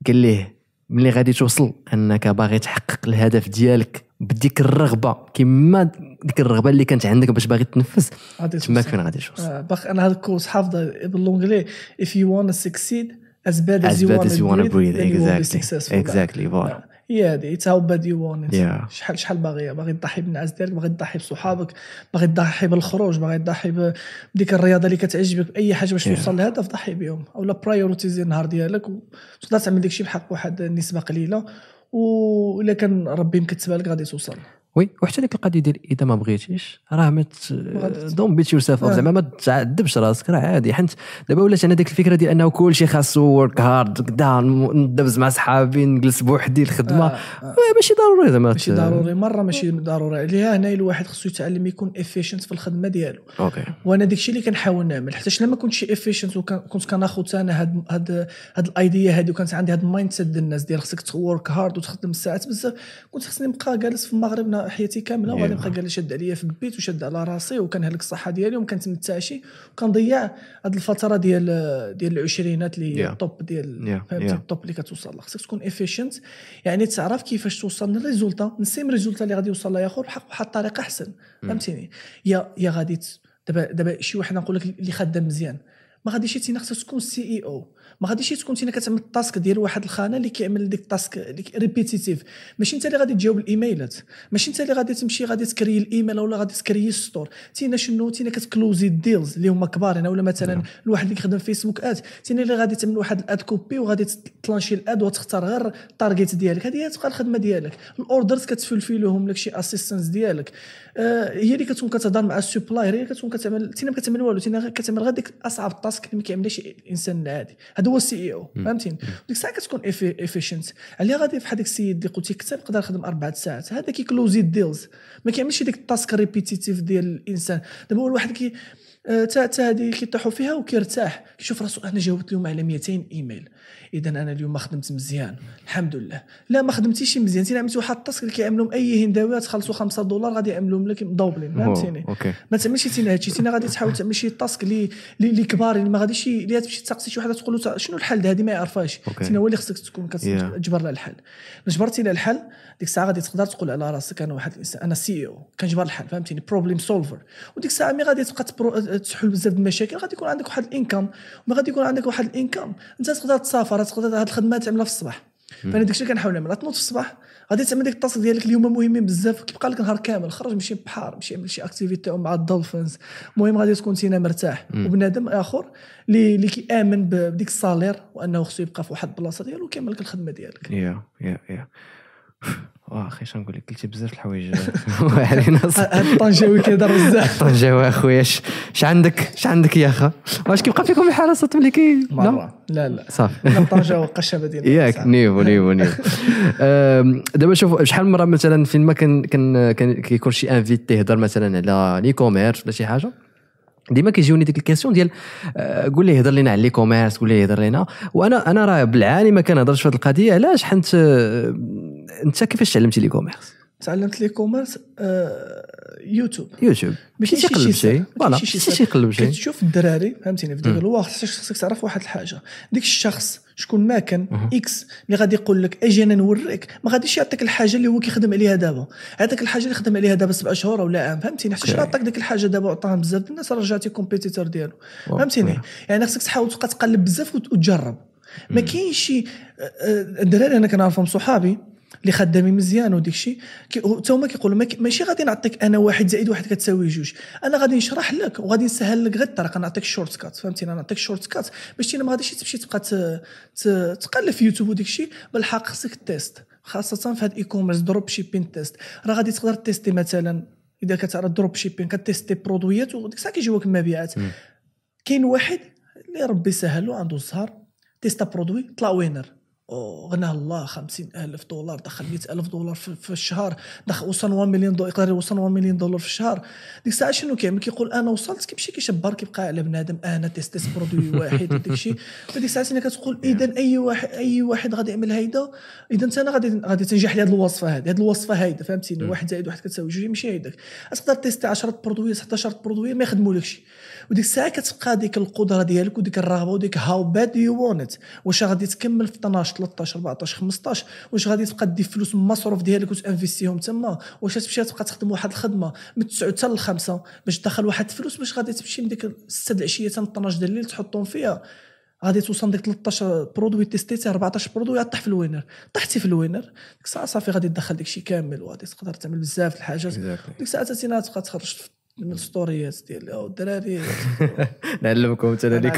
قال ليه ملي غادي توصل أنك باغي تحقق الهدف ديالك بديك الرغبة. كما ديك الرغبة اللي كانت عندك باش باغي تنفس توصل. فين غادي توصل. آه، باقي أنا هذا الكورس حافظة. ب l'anglais if you want to succeed as bad as, as you bad want as you breathe be exactly. exactly. voilà هي هذه. it's how bad you Yeah. شحال شحال باغي باغي تضحي بالنعاس ديالك؟ باغي تضحي بصحابك؟ باغي تضحي بالخروج؟ باغي تضحي بديك الرياضة اللي كتعجبك؟ باي حاجة باش Yeah. توصل لهدف ضحي بهم. أولا prioritize النهار ديالك وتقدر تعمل داكشي بحق واحد النسبة قليلة. وإلا كان ربي مكتبها لك غادي توصل. oui وحتى ديك القضية ديال إذا ما بغيتيش راه ما don't beat yourself آه. زعما ما تعذبش راسك راه عادي. حيت دابا ولات أنا ديك الفكرة ديال أنه كلشي خاصو work hard كدا ندبز مع صحابي نجلس بوحدي الخدمة. آه، آه. ماشي ضروري زعما. ماشي ضروري. مرة ماشي ضروري. عليها هنا الواحد خصو يتعلم يكون efficient في الخدمة ديالو. okay. وأنا داكشي اللي كنحاول نعمل. حيت لما كنتش efficient وكنت كناخذ أنا هاد هاد هاد ال idea هادي وكانت عندي هاد ال mindset ديال الناس ديال خصك ت work hard وتخدم الساعات بزاف كنت خصني نبقى جالس في المغرب حياتي كاملة وغادي. نبقى جالس شاد عليا في البيت وشاد على راسي وكنهلك الصحة ديالي وما كنتمتعش وكنضيع هاد الفترة ديال ديال العشرينات اللي هي Yeah. ال top ديال Yeah, فهمتي. ال top اللي كتوصل. لها خصك تكون efficient يعني تعرف كيفاش توصل لل résultat ال same résultat اللي غادي يوصل لها اخر بحق بواحد الطريقة أحسن. فهمتيني؟ يا يا غادي دابا دابا شي واحد نقول لك اللي خدام مزيان. ما غاديش تينا خصك تكون CEO ما غاديش تكون تينا كتعمل ال task ديال واحد الخانة اللي كيعمل ديك ال task repetitive ماشي انت اللي غادي تجاوب الإيميلات. ماشي انت اللي غادي تمشي غادي تكري الإيميل ولا غادي تكري store تينا شنو؟ تينا كت close ال deals اللي هما كبار يعني ولا مثلا الواحد اللي كيخدم Facebook ad تينا اللي غادي تعمل واحد ال ad copy وغادي ت lancer ال ad وتختار غير ال target ديالك. هذه هي تبقى الخدمة ديالك. ال orders كت fulfill وهم لك شي assistants ديالك. آه هي اللي كتكون كتهضر مع ال supplier هي اللي كتكون كتعمل تينا ما كتعمل والو تينا كتعمل غير ديك أصعب ال task اللي ما كيعملهاش الإنسان العادي. هذا هو ال CEO فهمتيني؟ ديك الساعة كتكون efficient عليها غادي بحال داك السيد اللي قلتي كتب يقدر يخدم أربع ساعات. هذا كي close ال deals ما كيعملش ديك ال task repetitive ديال الإنسان. دابا هو الواحد كي آه، تا تا هذه كيطيحوا فيها وكيرتاح. كيشوف راسو أنا جاوبت اليوم على 200 إيميل. اذا أنا اليوم خدمت مزيان. الحمد لله. لا ما خدمتيش مزيان. تينا عملتي واحد ال task اللي كيعملهم أي هنداوي تخلصوا 5 دولار غادي يعملوهم لك مدوبلين فهمتيني؟ ما تعملش تينا هادشي. تينا غادي تحاول تعمل شي task اللي اللي كبار اللي ما غاديش اللي تمشي تسقسي شي واحد تقول له شنو الحل هذه ما يعرفهاش. تينا هو اللي خصك تكون. كتجبر لها الحل. جبرتي لها الحل ديك الساعة غادي تقدر تقول على راسك أنا واحد الانسان أنا CEO كنجبر الحل. فهمتيني؟ problem solver وديك الساعة mais غادي تبقى تحل بزاف المشاكل غادي يكون عندك واحد ال income. وما غادي يكون عندك واحد ال income أنت تقدر تسافر تقدر هاد الخدمة تعملها في الصباح. فأنا داكشي اللي كنحاول نعمل تنوض في الصباح غادي تعمل ديك ال task ديالك اليوم مهمين بزاف كيبقى لك نهار كامل خرج مشي بحار مشي يعمل شي activité مع ال dolphins. المهم غادي تكون تينا مرتاح. وبنادم آخر اللي اللي كيآمن بديك ال salaire وأنه خصو يبقى في واحد البلاصة ديالو وكيعمل لك الخدمة ديالك. يا يا يا واه أخي شنو نقول لك قلتي بزاف الحوايج. هاد الطنجاوي كيهضر بزاف. طنجاوي اخويا اش عندك اش عندك يا اخا واش كيبقى فيكم الحال الصوت ملي كي لا؟ لا لا. صافي. لا طنجاوي قشبه ديال ياك niveau niveau niveau. دابا شوف شحال من مرة مثلا فين ما كان كان كيكون شي invité يهضر مثلا على l'e-commerce ولا شي حاجة؟ ديما كيجيوني ديك ال questions ديال آه، قول لي هضر لنا على l'e-commerce قول لي هضر لنا وأنا أنا راه بالعاني ما كنهضرش في هذه القضية علاش؟ حيت آه، انت كيفاش تعلمتي l'e-commerce تعلمت l'e-commerce آه، يوتيوب. يوتيوب. ماشي ماشي يقلب شي voilà. ماشي ماشي يقلب شي. كتشوف الدراري فهمتيني في ديك الوقت خصك تعرف واحد الحاجة. ديك الشخص شكون ما كان X اللي غادي يقول لك أجي أنا نوريك ما غاديش يعطيك الحاجة اللي هو كيخدم عليها دابا. يعطيك الحاجة اللي خدم عليها دابا سبع شهور ولا عام فهمتيني؟ حتى. عطاك ديك الحاجة دابا وعطاها بزاف الناس رجعتي compétiteur ديالو. فهمتيني؟ يعني خصك تحاول تبقى تقلب بزاف وت- وتجرب. ما كاينش شي آه، آه، الدراري أنا كنعرفهم صحابي اللي خدامين مزيان وديك الشيء حتى هما كيقولوا ما كي- ماشي غادي نعطيك أنا واحد زائد واحد كتساوي جوج. أنا غادي نشرح لك وغادي نسهل لك غير الطريق نعطيك ال shortcut فهمتيني؟ أنا نعطيك ال shortcut باش ما غاديش تمشي تبقى تقلب في يوتيوب وديك الشيء بالحق خصك test خاصة في هاد ال e-commerce dropshipping test راه غادي تقدر tester مثلا إذا كتعرف dropshipping كت tester produit ات وديك الساعة كيجيوك المبيعات كاين واحد اللي ربي سهل له عنده الزهر testa produit طلع winner غناه الله خمسين ألف دولار دخل مئة ألف دولار في, في الشهر دخل وصل 1 مليون دولار يقدر يوصل 1 مليون دولار في الشهر. ديك الساعة شنو كيعمل كيقول أنا وصلت كيمشي كيشبر كيبقى على بنادم أنا testé produit واحد وديك الشيء. وديك الساعة تينا كتقول اذا أي واحد أي واحد غادي يعمل هيدا؟ اذا انت أنا غادي غادي تنجح لهذه الوصفة هذه هذه الوصفة هيدا فهمتيني؟ واحد زائد واحد كتساوي جوج ماشي هيداك. تقدر tester 10 produits 16 produits ما يخدمولكش. وديك الساعة كتبقى ديك القدرة ديالك وديك الرغبة وديك how bad you want واش غادي تكمل في 12 13 14 15 واش غادي تبقى دير فلوس من المصروف ديالك وت investi هم تما؟ واش تمشي تبقى تخدم واحد الخدمة من 9 حتى ل 5 باش تدخل واحد الفلوس باش غادي تمشي من ديك 6 العشية حتى 12 ديال الليل تحطهم فيها؟ غادي توصل ديك 13 produit testé تي 14 produit طيح في ال winner. طحتي في ال winner. ديك الساعة صافي غادي تدخل داكشي كامل وغادي تقدر تعمل بزاف د الحاجات. ديك الساعة تاتينا تبقى تخرج من ال story ات ديال "أو الدراري. نعلمكم انت لي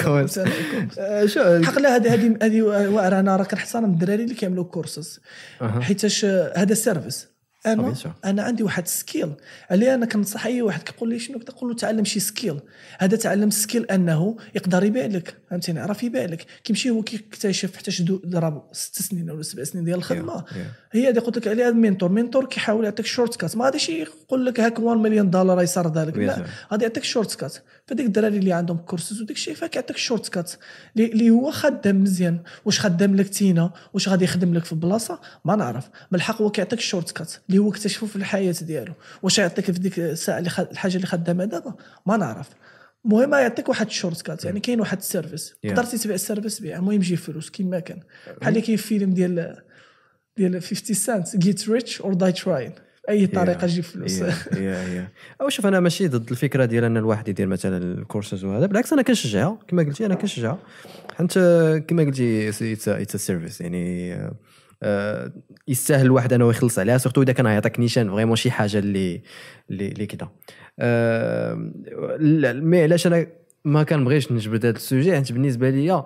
شو حق لا هذه هذه هذه واعرة أنا راه كنحترم الدراري اللي كيعملوا كورسز. حيتاش هذا service أنا. أنا عندي واحد skill اللي أنا كنصح اي واحد كيقول لي شنو؟ كنقول له تعلم شي skill هذا تعلم skill أنه يقدر يبيع لك. فهمتيني عرف يبيع لك كيمشي هو كيكتشف حتى شدو ضرب ست سنين ولا سبع سنين ديال الخدمة. Yeah, yeah. هي اللي قلت لك عليها ال mentor mentor كيحاول يعطيك shortcut ما غاديش يقول لك هاك 1 مليون دولار يصير ذلك. Bien لا. غادي يعطيك shortcut فديك الدراري اللي عندهم كورسز وديك الشيء فكيعطيك shortcut اللي اللي هو خدام مزيان. واش خدام لك تينا؟ واش غادي يخدم لك في بلاصة؟ ما نعرف. من الحق هو كيعطيك shortcut اللي هو اكتشفه في الحياة ديالو. واش يعطيك في ديك الساعة اللي. الحاجة اللي خدامها دابا؟ ما نعرف. المهم يعطيك واحد ال shortcut يعني كاين واحد ال service Yeah. قدرتي تبيع ال service بيع المهم يجي فلوس كيما كان. بحال اللي كاين فيلم ديال ديال 50 Cent Get Rich or Die Tryin' أي طريقة تجيب فلوس. يا يا أو شوف أنا ماشي ضد الفكرة ديال أن الواحد يدير مثلا الكورسز وهذا بالعكس أنا كنشجعها كما قلتي أنا كنشجعها حيت كما قلتي it's service يعني يستاهل الواحد أنه يخلص عليها surtout إذا كان يعطيك نيشان vraiment شي حاجة اللي اللي كذا آه، mais علاش أنا ما كنبغيش نجبد هذا ال sujet حيت بالنسبة ليا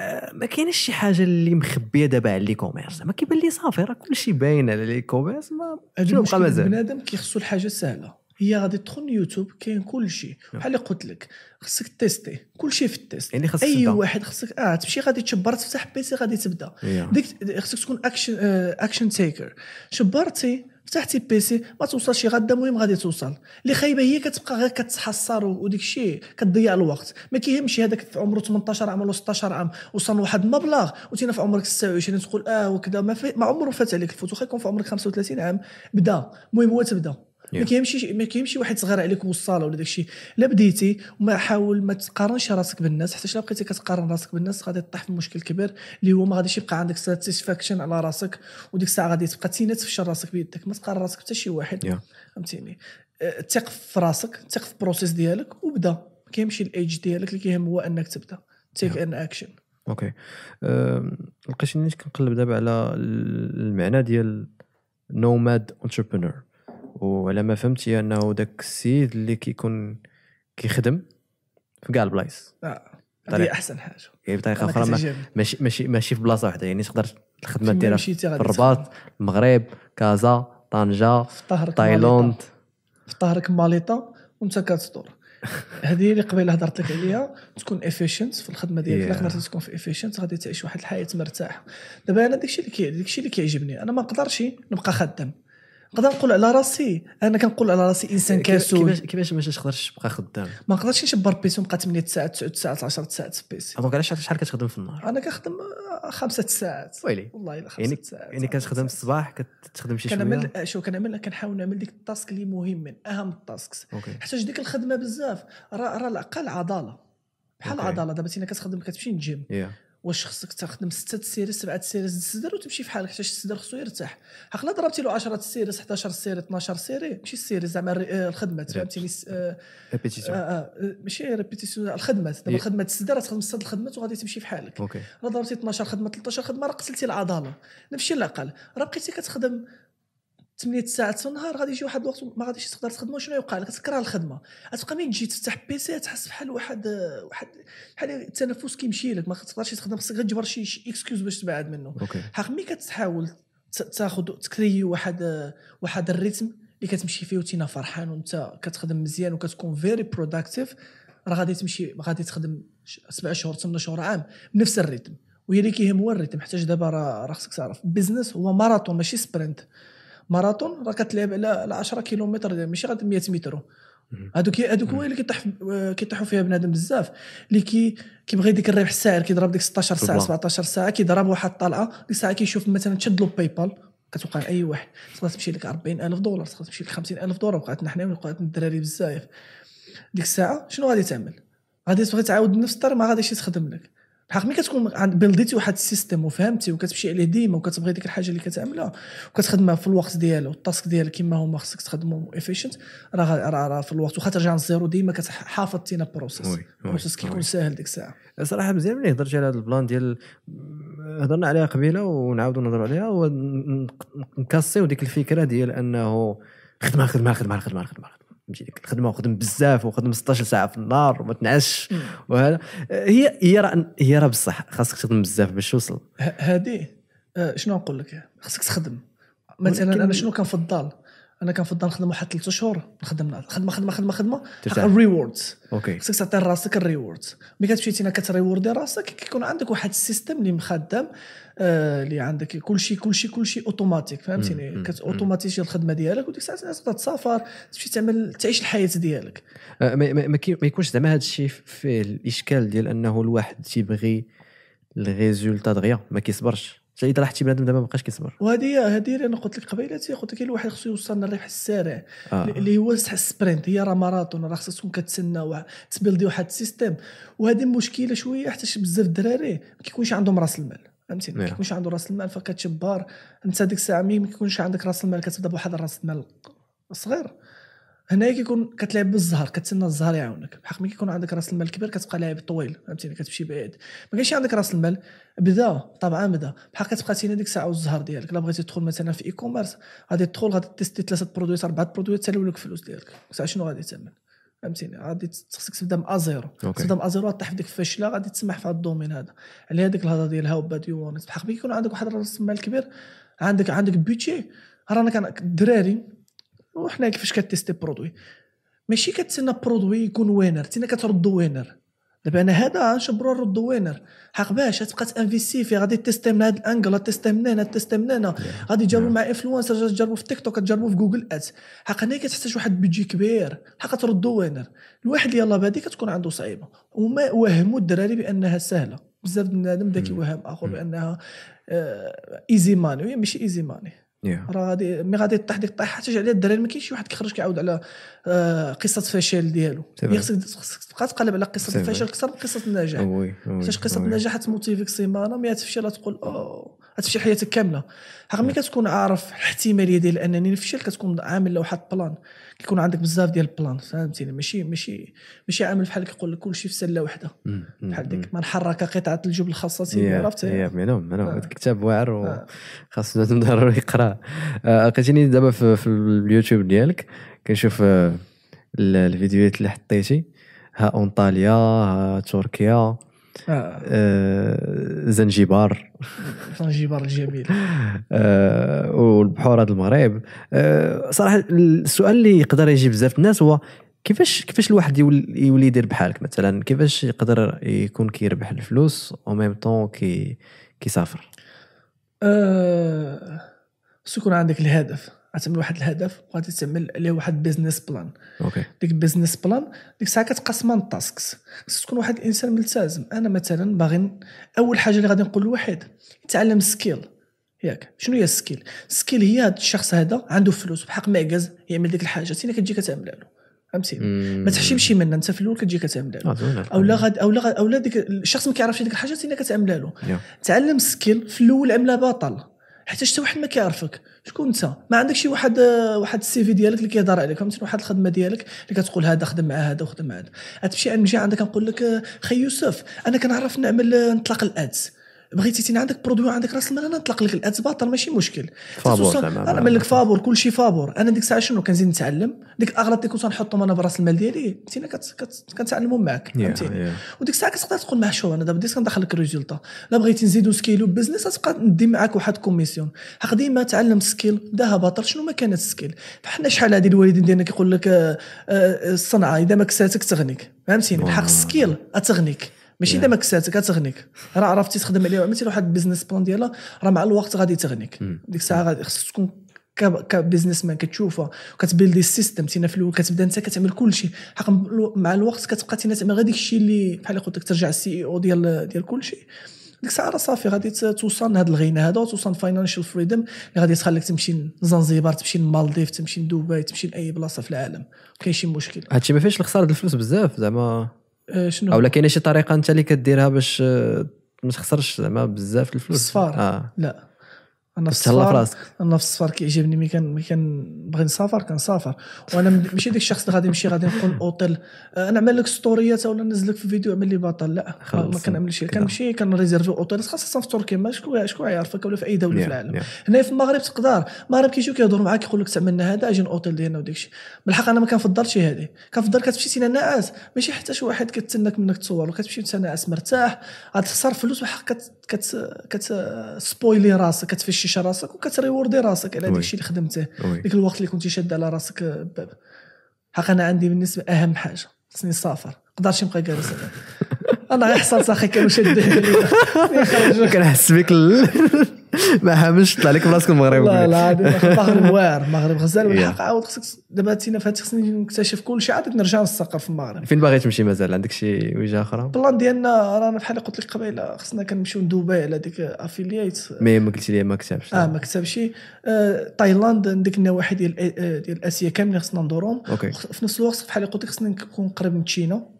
آه، ما كاينش شي حاجة اللي مخبية دابا على l'e-commerce ما كيبان لي صافي راه كلشي باين على l'e-commerce ما هذا بقى مازال. بنادم كيخصو الحاجة سهلة. هي غادي تدخل يوتيوب كاين كل شيء بحال اللي قلت لك خصك tester كل شيء في ال test. يعني خاصك أي. واحد خصك آه تمشي غادي تشبر تفتح PC غادي تبدا. ديك خصك تكون action action taker شبرتي فتحتي PC ما توصلش غدا المهم غادي توصل. اللي خايبة هي كتبقى غير كتحصر وديك الشيء كتضيع الوقت. ما كيهمش هذاك في عمره 18 عام ولا 16 عام. وصل لواحد المبلغ وتينا في عمرك 26 تقول آه وكذا. ما, في ما عمره فات عليك الفوت واخا يكون في عمرك 35 عام. بدا. المهم هو تبدا. ما Yeah. كيمشيش ما كيمشي واحد صغير عليك وصاله ولا داكشي. لا بديتي وما حاول ما تقارنش راسك بالناس حتى لا بقيتي كتقارن راسك بالناس غادي تطيح في مشكل كبير اللي هو ما غاديش يبقى عندك satisfaction على راسك وديك الساعة غادي تبقى تينا تفشل راسك بيدك. ما تقارن راسك حتى شي واحد. فهمتيني؟ أه، ثق في راسك ثق في ال process ديالك وبدا. ما كيمشي الايج ديالك اللي كيهم هو أنك تبدا. take an action okay لقيتني كنقلب دابا على المعنى ديال nomade entrepreneur وعلى ما فهمت هي أنه داك السيد اللي كيكون كيخدم في كاع البلايص آه. هذه أحسن حاجة يعني بطريقة أخرى. ماشي ماشي ماشي في بلاصة واحدة يعني تقدر الخدمه ديرها في الرباط المغرب كازا طنجة تايلاند. في ظهرك ماليطه وانت كتدور هذه اللي قبيلة هضرت لك عليها تكون efficient في الخدمة ديالك Yeah. قدرتي تكون في efficient غادي تعيش واحد الحياة مرتاحة دابا أنا داكشي اللي كي داكشي اللي كيعجبني أنا ما نقدرش نبقى خدام نقدر نقول على راسي. أنا كنقول على راسي إنسان كسول. كيفاش كيفاش ما تقدرش تبقى خدام؟ ما نقدرش نشبر PC ونبقى 8 ساعات 9 ساعات 10 ساعات في PC donc علاش شحال كتخدم في النهار؟ أنا كنخدم خمسة ساعات ويلي. والله إلا خمسة يعني ساعات يعني كتخدم الصباح كتخدم شي شوية؟ كنعمل شو كنعمل كنحاول نعمل ديك ال task اللي مهم من أهم ال tasks. حيت ديك الخدمة بزاف راه راه العقل عضلة. بحال. العضله دابا تينا كتخدم كتمشي نجيم يا واش خصك تخدم ستة ال séries سبعة ال séries الصدر وتمشي في حالك حيت الصدر خصو يرتاح. عقلا ضربتي له 10 ال séries 11 séries 12 séries ماشي ال séries زعما آه، الخدمات فهمتيني؟ س- آه، آه، répétition آه، ماشي répétition الخدمات دابا الخدمات الصدر تخدم ست الخدمات وغادي تمشي في حالك. أوكي. راه ضربتي 12 خدمة 13 خدمة راه قتلتي العضلة. نفس العقل راه بقيتي كتخدم 8 ساعات في النهار غادي يجي واحد الوقت ما غاديش تقدر تخدم وشنو يوقع لك؟ تكره الخدمة. غتبقى مين تجي تفتح PC تحس بحال واحد واحد بحال التنفس كيمشي لك ما تقدرش تخدم خصك غير تجبر شي شي excuse باش تبعد منه. حق ملي كتحاول تاخذ ت créer واحد واحد ال rythme اللي كتمشي فيه وتينا فرحان وانت كتخدم مزيان وكتكون very productive راه غادي تمشي غادي تخدم سبع شهور ثمان شهور عام بنفس ال rythme. وهي اللي كيهم هو ال rythme حتى دابا راه خصك تعرف. ال business هو ماراثون ماشي sprint ماراثون راه كتلعب على على 10 كيلومتر ماشي غير 100 متر. هذوك هذوك هو اللي كيطيح كيطيحوا فيها بنادم بزاف. اللي كي كيبغي ديك الربح السريع كيضرب ديك 16 ساعة بال plan. 17 ساعة كيضرب واحد الطلعه ديك الساعة كيشوف مثلا تشد له PayPal كتوقع لاي واحد. تقدر تمشي لك 40000 دولار تقدر تمشي لك 50000 دولار وقعتنا حنا وقعتنا الدراري بزاف. ديك الساعة شنو غادي تعمل؟ غادي تبغي تعاود نفس الطريق ما غاديش تخدم لك. الحق ملي كتكون عند build يتي واحد ال system وفهمتي وكتمشي عليه ديما وكتبغي ديك الحاجة اللي كتعملها وكتخدمها في الوقت ديالها وال task ديالك كما هما خصك تخدمهم efficient راه راه راه في الوقت. واخا ترجع لل zéro ديما كتحافظ تينا process ال process كيكون. ساهل ديك الساعة. صراحة مزيان ملي هضرتي على هذا ال plan ديال هضرنا عليها قبيلة ونعاودوا نهضروا عليها ون casser يو ديك الفكرة ديال أنه خدمة خدمة خدمة خدمة خدمة. فهمتي؟ ديك الخدمه وخدم بزاف وخدم 16 ساعة في النهار وما تنعسش وهذا. هي هي راه هي راه بصح خاصك تخدم بزاف باش توصل. ه- هادي آه، شنو نقول لك؟ خصك تخدم. مثلا أنا شنو كنفضل أنا كنفضل نخدم واحد ثلاث شهور نخدم خدمه خدمه خدمه خدمه. ال rewards okay. خصك تعطي لراسك ال rewards ملي كتمشي تينا كت reward ي راسك كيكون عندك واحد ال system اللي مخدم آه، اللي عندك كلشي كلشي كلشي اوتوماتيك فهمتيني؟ كت automatiser الخدمة ديالك وديك الساعة تقدر تسافر تمشي تعمل تعيش الحياة ديالك. آه، ما, ما, ما يكونش زعما هذا الشيء فيه الإشكال ديال أنه الواحد تيبغي ال résultat دغيا ما كيصبرش. حتى اذا لاحظتي بنادم دابا ما بقاش كيصبر. وهذه هذه اللي أنا قلت لك قبيله تي قلت لك الواحد خصو يوصل للربح السريع. آه. اللي هو ال sprint هي راه ماراثون راه خصك تكون كتسنى ت build ي واحد ال system. وهذه مشكلة شوية حتى بزاف الدراري ما كيكونش عندهم راس المال فهمتيني؟ ما نعم. كيكونش عنده راس المال فكتشبار انت ديك الساعة ما كيكونش عندك راس المال كتبدا بواحد راس المال صغير. هنايا كيكون كتلعب بالزهر كتسنى الزهر يعاونك. بحق ملي كيكون عندك راس المال كبير كتبقى لاعب طويل فهمتيني؟ كتمشي بعيد. ما كاينش عندك راس المال بدا طبعا بدا. بحال كتبقى تينا ديك الساعة والزهر ديالك. الا بغيتي تدخل مثلا في اي commerce غادي تدخل غادي tester ثلاثة produit ات أربعة produit ات تساليو لك الفلوس ديالك. ساعه شنو غادي تعمل؟ فهمتيني؟ غادي خصك تبدا من à zéro. تبدا من à zéro طيح في ديك الفشلة غادي تسمح في هذا ال domaine هذا. على هذيك الهضرة ديال how bad you بحق ملي يكون عندك واحد راس المال كبير عندك عندك budget رانا كان الدراري وحنا كيفاش كت tester produit؟ ماشي كتسنى produit يكون winner تينا كتردو winner دابا أنا هذا نشبرو نردو winner حق باش تبقى ت investir فيه غادي tester من هذا ال angle tester من هنا tester من هنا غادي تجربوا مع influencer تجربوا في تيك توك تجربوا في Google Ads حق هنا كتحتاج واحد بيجي كبير. حق تردو winner الواحد يلاه بادي كتكون عنده صعيبة. وما وهموا الدراري بأنها سهلة. بزاف بنادم بدا كيوهم اخر بأنها easy money وهي ماشي easy money. راه غادي مي غادي طيح ديك الطيحه حتى على الدراري ما كاينش شي واحد كيخرج كيعاود على آه، قصة فشل ديالو. خصك تبقى تقلب على قصة الفشل. أكثر من قصه النجاح حيتاش قصة. النجاح ت motiver ك سيمانة مي تفشل تقول أوه غتفشل حياتك كاملة. ملي كتكون عارف الاحتمالية ديال أنني نفشل كتكون عامل واحد plan كيكون عندك بزاف ديال ال plan فهمتيني ماشي ماشي ماشي عامل بحال كيقول لك كلشي في سلة واحدة. بحال ديك من حرك قطعة الجبن الخاصة عرفت يا منهم منهم آه. كتاب واعر آه. وخاص ضروري يقرأ آه، لقيتيني دابا في, اليوتيوب ديالك كنشوف آه، ال- الفيديوهات اللي حطيتي ها انطاليا ها تركيا آه. آه، زنجبار. زنجبار الجميل. آه، والبحور هذا المغرب. آه، صراحة السؤال اللي يقدر يجي بزاف الناس هو كيفاش كيفاش الواحد يول- يولي يدير بحالك مثلا؟ كيفاش يقدر يكون كيربح الفلوس أو ميم طون كي كيسافر؟ آه، يكون عندك الهدف. غتعمل واحد الهدف وغادي تعمل عليه واحد business plan okay. ديك ال business plan ديك الساعة كتقسمها لل tasks خصك تكون واحد الإنسان ملتزم. أنا مثلا باغي أول حاجة اللي غادي نقول لواحد يتعلم skill ياك. شنو هي ال skill ال skill هي هذا الشخص هذا عنده فلوس بحق معكز يعمل ديك الحاجة. تينا كتجي كتعملها له. فهمتيني ما تحشمش منها أنت في الأول كتجي كتعملها له. زوين أو لا غاد أو لا أو لا ديك الشخص ما كيعرفش ديك الحاجة تينا كتعملها له. تعلم skill في الأول عملها باطل حتى حتى واحد ما كيعرفك. شكون انت؟ ما عندك شي واحد واحد ال CV ديالك اللي كيهضر عليك؟ فهمتي واحد الخدمة ديالك اللي كتقول هذا خدم مع هذا وخدم مع هذا. غتمشي نجي عندك نقول لك خي يوسف أنا كنعرف نعمل نطلق ال ads. بغيتي تينا عندك produit عندك راس المال أنا نطلق لك ال ads باطل ماشي مشكل. فابور. أنا نعمل لك فابور كل شيء فابور. أنا ديك الساعة شنو كنزيد نتعلم؟ ديك الاغلاط اللي كنت نحطهم أنا براس المال ديالي كت- كنتعلمهم معك فهمتيني؟ يا. وديك الساعة كتقدر تقول مع شو أنا دابا بديت كندخل لك ال résultat. لا بغيتي نزيدو scale ال business غتبقى ندي معاك واحد commission. حق ديما تعلم skill داها باطل شنو ما كانت skill؟ فحنا شحال هادي الوالدين ديالنا كيقول لك آه، آه، الصنعة إذا ما كساتك تغنيك فهمتيني؟ بحق ال skill غتغنيك ماشي إذا ما كساتك غتغنيك راه عرفتي تخدم عليها وعملتي واحد ال business plan ديالها راه مع الوقت غادي تغنيك. ديك الساعة غادي خصك تكون ك businessman كتشوفها وكت build ي ال system تينا في الأول كتبدا انت كتعمل كل شيء حق مع الوقت كتبقى تينا تعمل غير داك الشيء اللي بحال قلت لك ترجع ال CEO ديال ديال كل شيء ديك الساعة راه صافي غادي توصل لهذا الغنى هذا وتوصل financial freedom اللي غادي تخليك تمشي لزنزبار تمشي للمالديف تمشي لدبي تمشي لأي بلاصة في العالم. كاين شي مشكل. هادشي ما فيهش الخسارة ديال الفلوس بزاف زعما شنو أو لا كاينة شي طريقة أنت اللي كديرها باش آه، ما تخسرش زعما بزاف الفلوس. السفر آه. لا. أنا في السفر راسك. أنا في السفر كيعجبني ملي كان ملي كنبغي نسافر كنسافر. وأنا ماشي ديك الشخص اللي غادي نمشي غادي نقول اوتيل آه، نعمل لك story ات ولا ننزل لك في فيديو عمل لي باطل. لا ما-. كنعملش. كنمشي كن réserver hôtel خاصه في تركيا ما شكون شكون يعرفك ولا في أي دولة في العالم. هنا في المغرب تقدر. المغرب كيجيو كيهضروا معاك يقول لك تعملنا هذا أجي الاوتيل ديالنا وداك الشيء بالحق أنا ما كنفضلش هذه. كنفضل كتمشي سينا ناعس. ماشي حتى شي واحد كتسناك منك تصور وكتمشي انت ناعس مرتاح. غتخسر فلوس بحق كت كت كت spoil ي راسك كتفشل كتمشيش راسك وكت reward ي راسك على وي. داك الشيء اللي خدمته. ديك الوقت اللي كنتي شاد على راسك باب حق أنا عندي بالنسبة أهم حاجة خصني نسافر. نقدرش نبقى جالس. أنا غير حصل ساخي كانوا شادين كنحس بك ما حاملش طلع لك براسك المغرب. لا لا المغرب واعر المغرب غزال. والحق عاود خصك دابا تينا فهاد خصني نكتشف كل شيء عاد نرجع نستقر في المغرب. فين باغي تمشي مازال؟ عندك شي وجهة أخرى؟ ال plan ديالنا رانا بحال اللي قلت لك قبيلة خصنا كنمشيو لدبي على ديك affiliate meet ما قلتي لي ما كتبش. آه ما كتبش. آه تايلاند ديك النواحي ديال آه، ديال آسيا كاملين خصنا ندورهم. في نفس الوقت بحال اللي قلت لك خصنا نكون قريب من China.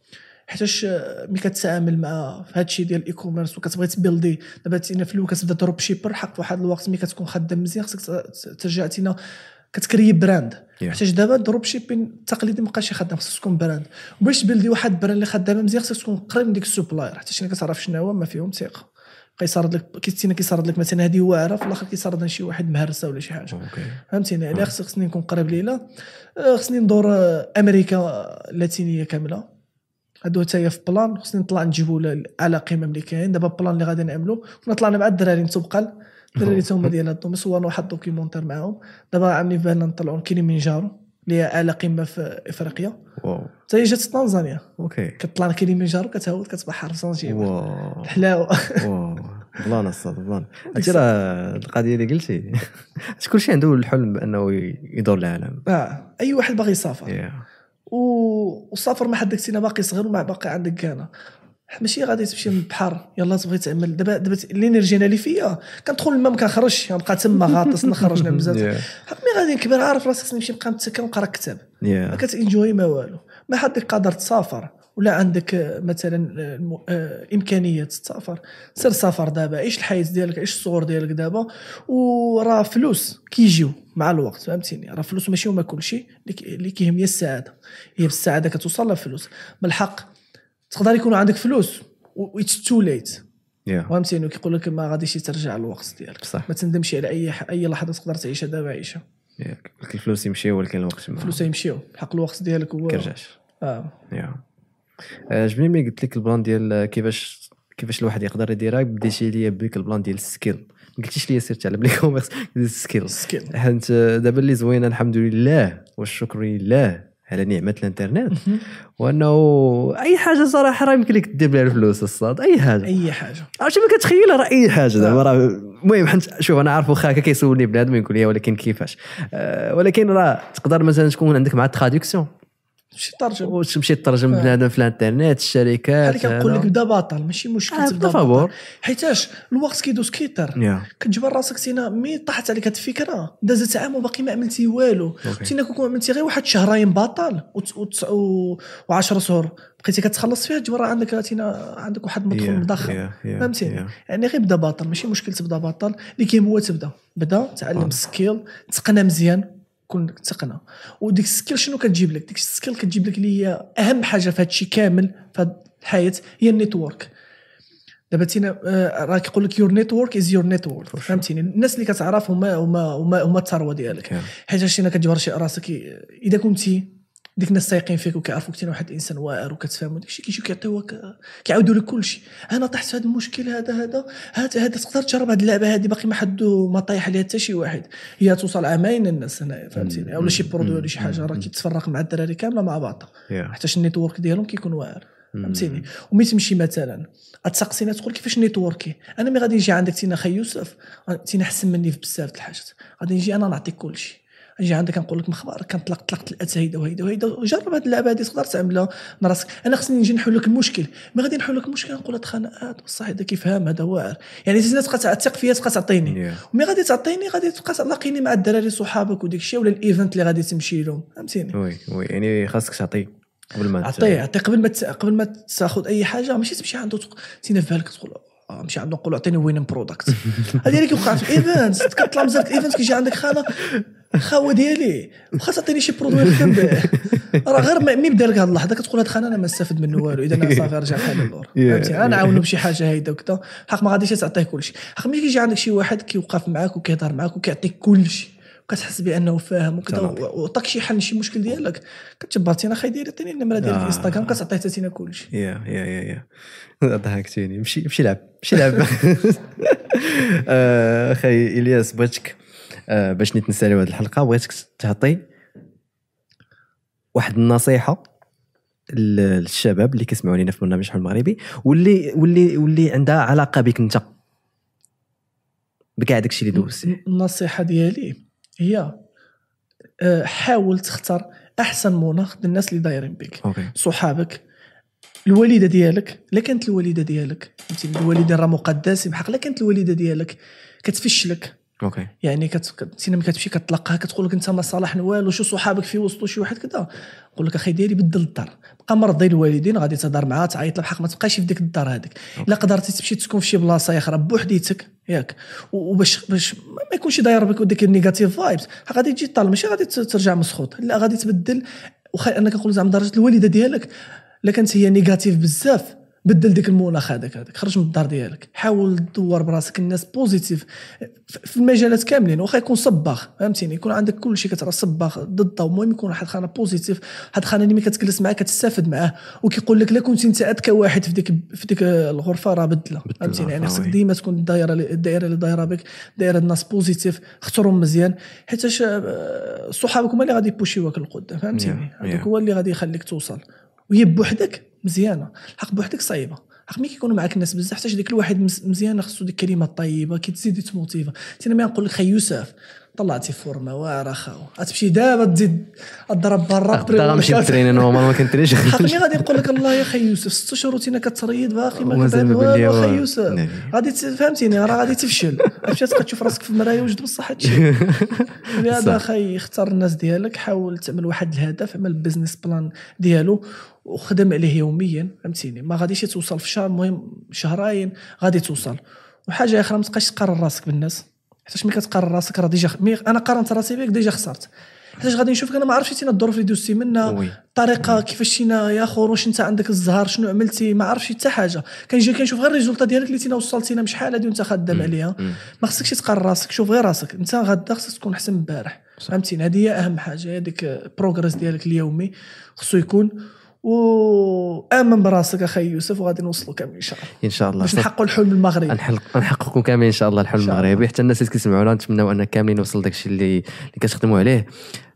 حيتاش ملي كتعامل مع الشيء ديال ال e-commerce وكتبغي ت build ي دابا تينا في الأول كتبدا dropshipper حق في واحد الوقت ملي كتكون خدام مزيان خصك ترجع تينا كت créer brand Yeah. حيتاش دابا ال dropshipping التقليدي ما بقاش يخدم خصك تكون brand وباش تبيلدي واحد ال brand اللي خدامة مزيان خصك تكون قريب من ديك ال supplier حتى كتعرف شنو هو ما فيهم ثقة. بقى يصرد لك كيتينا كيصرد لك مثلا هذه واعره في الآخر كيصرد شي واحد مهرسة ولا شي حاجة. فهمتيني؟ خص- خصني نكون قريب ليلى آه، خصني ندور آه، أمريكا اللاتينية كاملة. هادو حتى هي في plan خصني نطلع نجيبو على قمم اللي كاين دابا plan اللي غادي نعملو كنا طلعنا مع الدراري لتوبقال الدراري تا هما ديال هادو صورنا واحد ال documentaire معاهم. دابا عاملين في بالنا نطلعوا كيليمنجارو اللي هي اعلى قمه في إفريقيا. wow. حتى هي جات في تنزانيا. OK. كطلع كيليمنجارو كتهود كتبحر راسها Wow. الحلاوة. Wow. plan الصاد plan. هادشي راه القضية اللي قلتي. كلشي عنده الحلم انه يدور العالم. آه أي واحد باغي يسافر. Yeah. والسفر ما حدك سينا باقي صغير وما باقي عندك كان ماشي غادي تمشي للبحر يلا تبغي تعمل دابا دابا ال energy أنا اللي فيا كندخل الماء ما كنخرجش. نبقى تما غاطس نخرج نعمل بزاف ملي غادي نكبر. عارف راسي خصني نمشي نبقى متسكر ونقرا كتاب. ما Yeah. كت enjoy ي ما والو. ما حدك قادر تسافر. ولا عندك آه، مثلا آه، آه، إمكانية تسافر. سير سافر دابا عيش الحياة ديالك؟ عيش الصغور ديالك دابا؟ وراه فلوس كيجيو مع الوقت فهمتيني؟ راه فلوس ماشي هما كل شيء اللي كي- اللي كيهم هي السعادة. هي بالسعادة كتوصل لها فلوس. بالحق تقدر يكون عندك فلوس و it's too late Yeah. فهمتيني؟ كيقول لك ما غاديش ترجع الوقت ديالك. صح. ما تندمش على أي أي لحظة تقدر تعيشها دابا عيشها Yeah. الفلوس يمشيو ولكن الوقت ما الفلوس يمشيو. حق الوقت ديالك هو كيرجعش. آه. يا عجبني ملي قلت لك ال plan ديال كيفاش كيفاش الواحد يقدر يديرها بديتي ليا بك ال plan ديال ال skill. ما قلتيش ليا سيرت على ب ال e-commerce ال skill. skill حيت دابا اللي زوينه الحمد لله والشكر لله على نعمة الانترنت وأنه أي حاجة صراحة راه يمكن لك دير بها الفلوس الصاد أي حاجة. أي حاجة. عرفتي ما كتخيل راه أي حاجة. زعما راه المهم حنت شوف أنا عارف واخا كيسولني بنادم يقول لي ولكن كيفاش. أه ولكن راه تقدر مثلا تكون عندك مع ال traduction شي ترجم. وتمشي تترجم. بنادم في الانترنت الشركات بحال كنقول لك. بدا باطل ماشي مشكل آه، تبدا. باطل. حيتاش الوقت كيدوز كيطير. يا. كتجبر راسك تينا مي طاحت عليك هاد الفكرة. دازت عام وباقي ما عملتي والو. OK. تينا كون عملتي غير واحد شهرين باطل و10 شهور. بقيتي كتخلص فيها تجبر عندك تينا عندك واحد مدخول مضخم فهمتيني؟ يعني غير بدا باطل ماشي مشكل تبدا باطل. اللي كاين هو تبدا. بدا تعلم skill تقنى مزيان. كون تقنى وديك ال skill شنو كتجيب لك؟ ديك ال skill كتجيب لك اللي هي أهم حاجة في هذا الشيء كامل في هاد الحياة هي ال network دابا تينا راه كيقول لك your network is your net worth فهمتيني؟ الناس اللي كتعرف هما هما هما هما الثروة ديالك. حيت شي كتجبر شي راسك إذا كنتي ديك الناس سايقين فيك وكيعرفوك انت واحد الانسان واعر وكتفهم داك الشيء كيجيو كيعطيوك كيعاودوا لك كل شيء أنا طحت في هذا المشكل هذا هذا هذا هذا تقدر تجرب هذه اللعبة هذه باقي ما حد ما طايح عليها حتى شي واحد. هي توصل عامين الناس هنايا فهمتيني؟ ولا شي produit ولا شي حاجة راه كيتفرق مع الدراري كاملة مع بعضها. حيتاش ال network ديالهم كيكون واعر. فهمتيني؟ ومي تمشي مثلا تسقسينا تقول كيفاش network ي أنا مي غادي يجي عندك تينا خي يوسف تينا احسن مني في بزاف د الحاجات. غادي نجي أنا نعطيك كل شيء نجي عندك نقول لك مخبارك كنطلق طلقت ال ads هيدا وهيدا وهيدا وجرب هاد اللعبة هادي تقدر تعملها من راسك. أنا خصني نجي نحل لك المشكل. mais غادي نحل لك المشكل نقول هاد خناقات بصح هذا كيفهم هذا واعر. يعني تينا تبقى تعتق فيا تبقى تعطيني. Yeah. وملي غادي تعطيني غادي تبقى تلاقيني مع الدراري صحابك وديك الشيء ولا ال event اللي غادي تمشي لهم. فهمتيني؟ oui oui. يعني خاصك تعطي قبل ما عطيه عطيه قبل ما قبل ما تاخذ أي حاجة ماشي تمشي عنده تينا في بالك تقول آه، نمشي عنده نقول له أعطيني وين product هذه اللي كيوقع في ال event كتطلع مزال في ال event كيجي عندك خانه خاوة ديالي واخا تعطيني شي produit نخدم به راه غير ملي بدا لك هذه اللحظة كتقول هاد الخانه أنا ما استافد منه والو إذا أنا صافي رجع بحال اللور فهمتي؟ أنا. نعاونو بشي حاجة هيدا وكذا حق ما غاديش تعطيه كل شيء حق ملي كيجي عندك شي واحد كيوقف معاك وكيهضر معاك وكيعطيك كل شيء كتحس بأنه فاهم وكذا. وعطاك شي حل شي مشكل ديالك. كتجبر تينا خاي ديالي عطيني النمره ديالك آه. في انستغرام كتعطيه حتى تينا كلشي. يا يا يا يا ضحكتيني مشي مشي لعب مشي لعب. آه، أخي إلياس بغيتك آه، باش نتنساليو هذه الحلقة بغيتك تعطي واحد النصيحة لل- للشباب اللي كيسمعوا لينا في برنامج حلم المغربي واللي واللي واللي عندها علاقة بك أنت. بكاع داكشي اللي دوزتي. النصيحة ديالي هي آه، حاول تختار أحسن مناخ للناس اللي دايرين بك صحابك الوالدة ديالك. لا كانت الوالدة ديالك فهمتي؟ الوالده راه مقدس بحق لا كانت الوالدة ديالك كتفشلك. okay. يعني كت... ملي كتمشي كتلقاها كتقول لك أنت ما صالح والو شو صحابك في وسطو شي واحد كذا. نقول لك أخي ديالي بدل الدار. بقى مرضي الوالدين غادي تهضر معاه تعيط له بحق ما تبقاش في ديك الدار هذيك. الا قدرتي تمشي تسكن في شي بلاصة أخرى بوحديتك ياك. وباش باش ما يكونش داير بك ديك ال negative vibes غادي تجي طال ماشي غادي ترجع مسخوط لا غادي تبدل. وخا أنا كنقول زعما درجة الوالدة ديالك لا كانت هي negative بزاف. بدل ديك المناخ هذاك هذاك. خرج من الدار ديالك. حاول تدور براسك الناس positive في المجالات كاملين. واخا يكون صباغ فهمتيني؟ يكون عندك كل شيء كترى صباغ ضده المهم يكون واحد خانة positive واحد خانة اللي ملي كتجلس معاه كتستافد معاه. وكيقول لك لا كنت انت اذكى واحد في ديك في ديك الغرفة راه بدلة. فهمتيني؟ يعني خصك. ديما تكون الدائره الدائره اللي دايرة بك دائره الناس positive اختارهم مزيان. حيتاش آه، صحابك هما اللي غادي يبوشيوك للقدام فهمتيني؟ هذاك. هو اللي غادي يخليك توصل. وهي بوحدك مزيانة. الحق بوحدك صعيبة. حق ملي كيكونوا معاك الناس بزاف حتى ديك الواحد مز- مزيان خصو ديك الكلمة الطيبه كتزيد تموتيفا أنا ما نقول لك خي يوسف طلعتي فورمة واعره خاو غتمشي دابا تزيد تضرب برا بدا غنمشي نتريني normal ما كنترينش حق ملي غادي نقول لك الله يا خي يوسف ست شهور وتينا كتريض باقي ما كتعمل ما خي. يوسف نعم. غادي فهمتيني راه غادي تفشل. مشات تشوف راسك في المرايه وجد بصح هادشي. لهذا. خي اختار الناس ديالك حاول تعمل واحد الهدف عمل ال business plan ديالو وخدم عليه يوميا فهمتيني. ما غاديش توصل في شهر المهم شهرين غادي توصل. وحاجة أخرى ما تبقاش تقارن راسك بالناس. حيتاش ملي كتقارن راسك راه déjà ملي أنا قارنت راسي بك déjà خسرت. حيتاش غادي نشوفك أنا ما عرفتش تينا الظروف اللي دوزتي منها. الطريقة كيفاش تينا يا خور واش انت عندك الزهر شنو عملتي ما عرفتش حتى حاجة. كنجي كنشوف غير ال résultat ديالك اللي تينا وصلتينا من شحال هادي وانت خدام عليها. ما خصكش تقارن راسك شوف غير راسك. انت غدا خصك تكون أحسن من امبارح. فهمتيني؟ هذه هي أهم حاجة هذيك ال progress ديالك اليومي خصو يكون. وآمن براسك أخي يوسف وغادي نوصلوا كامل إن شاء الله. إن شاء الله. باش نحققوا الحلم المغربي. نحلق نحققوا كاملين إن شاء الله الحلم. المغربي. حتى الناس اللي كيسمعونا نتمناو ان كاملين نوصل داكشي اللي اللي كتخدموا عليه.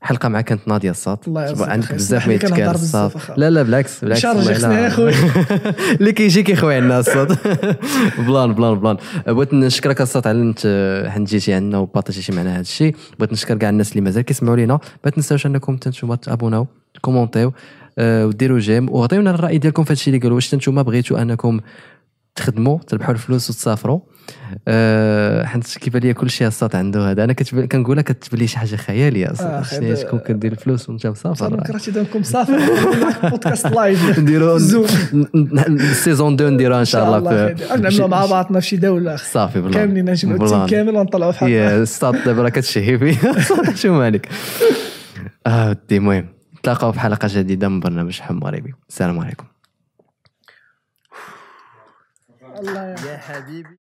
حلقة معك كانت ناضيه يرزقك عندك. بزاف ما يتكال الصاد. لا لا بالعكس بالعكس. يا خويا. اللي كيجي كيخوي عندنا الصاد. plan plan plan. بغيت نشكرك الصاد على انت حنت جيتي عندنا وبارطاجيتي معنا هذا الشيء. بغيت نشكر كاع الناس اللي مازال كيسمعوا لينا. ما تنساوش أنكم تنتوما تابوناو كومونتيو. وديروا j'aime. وعطيونا الرأي ديالكم في هذا الشيء اللي قالوا. واش نتوما بغيتوا أنكم تخدموا تربحوا الفلوس وتسافروا. أه حيت كيبان لي كل شيء الصاد عنده هذا. أنا كتب... كنقولها كتبان لي شي حاجة خيالية آه، أصلا أخي، شنو تكون كدير الفلوس وانت مسافر؟ صافي كرهتي دامكم صافي بودكاست live نديروا زوم ال saison 2 نديروها إن شاء الله نعملوا مع بعضنا في شي دولة. صافي plan. كاملين نجمعوا ال team. كامل ونطلعوا في يا حلقه الصاد دابا راه كتشهي فيا. شو مالك. آه ودي المهم. نتلاقاو في حلقة جديدة من برنامج حم مغربي. السلام عليكم. الله يا حبيبي.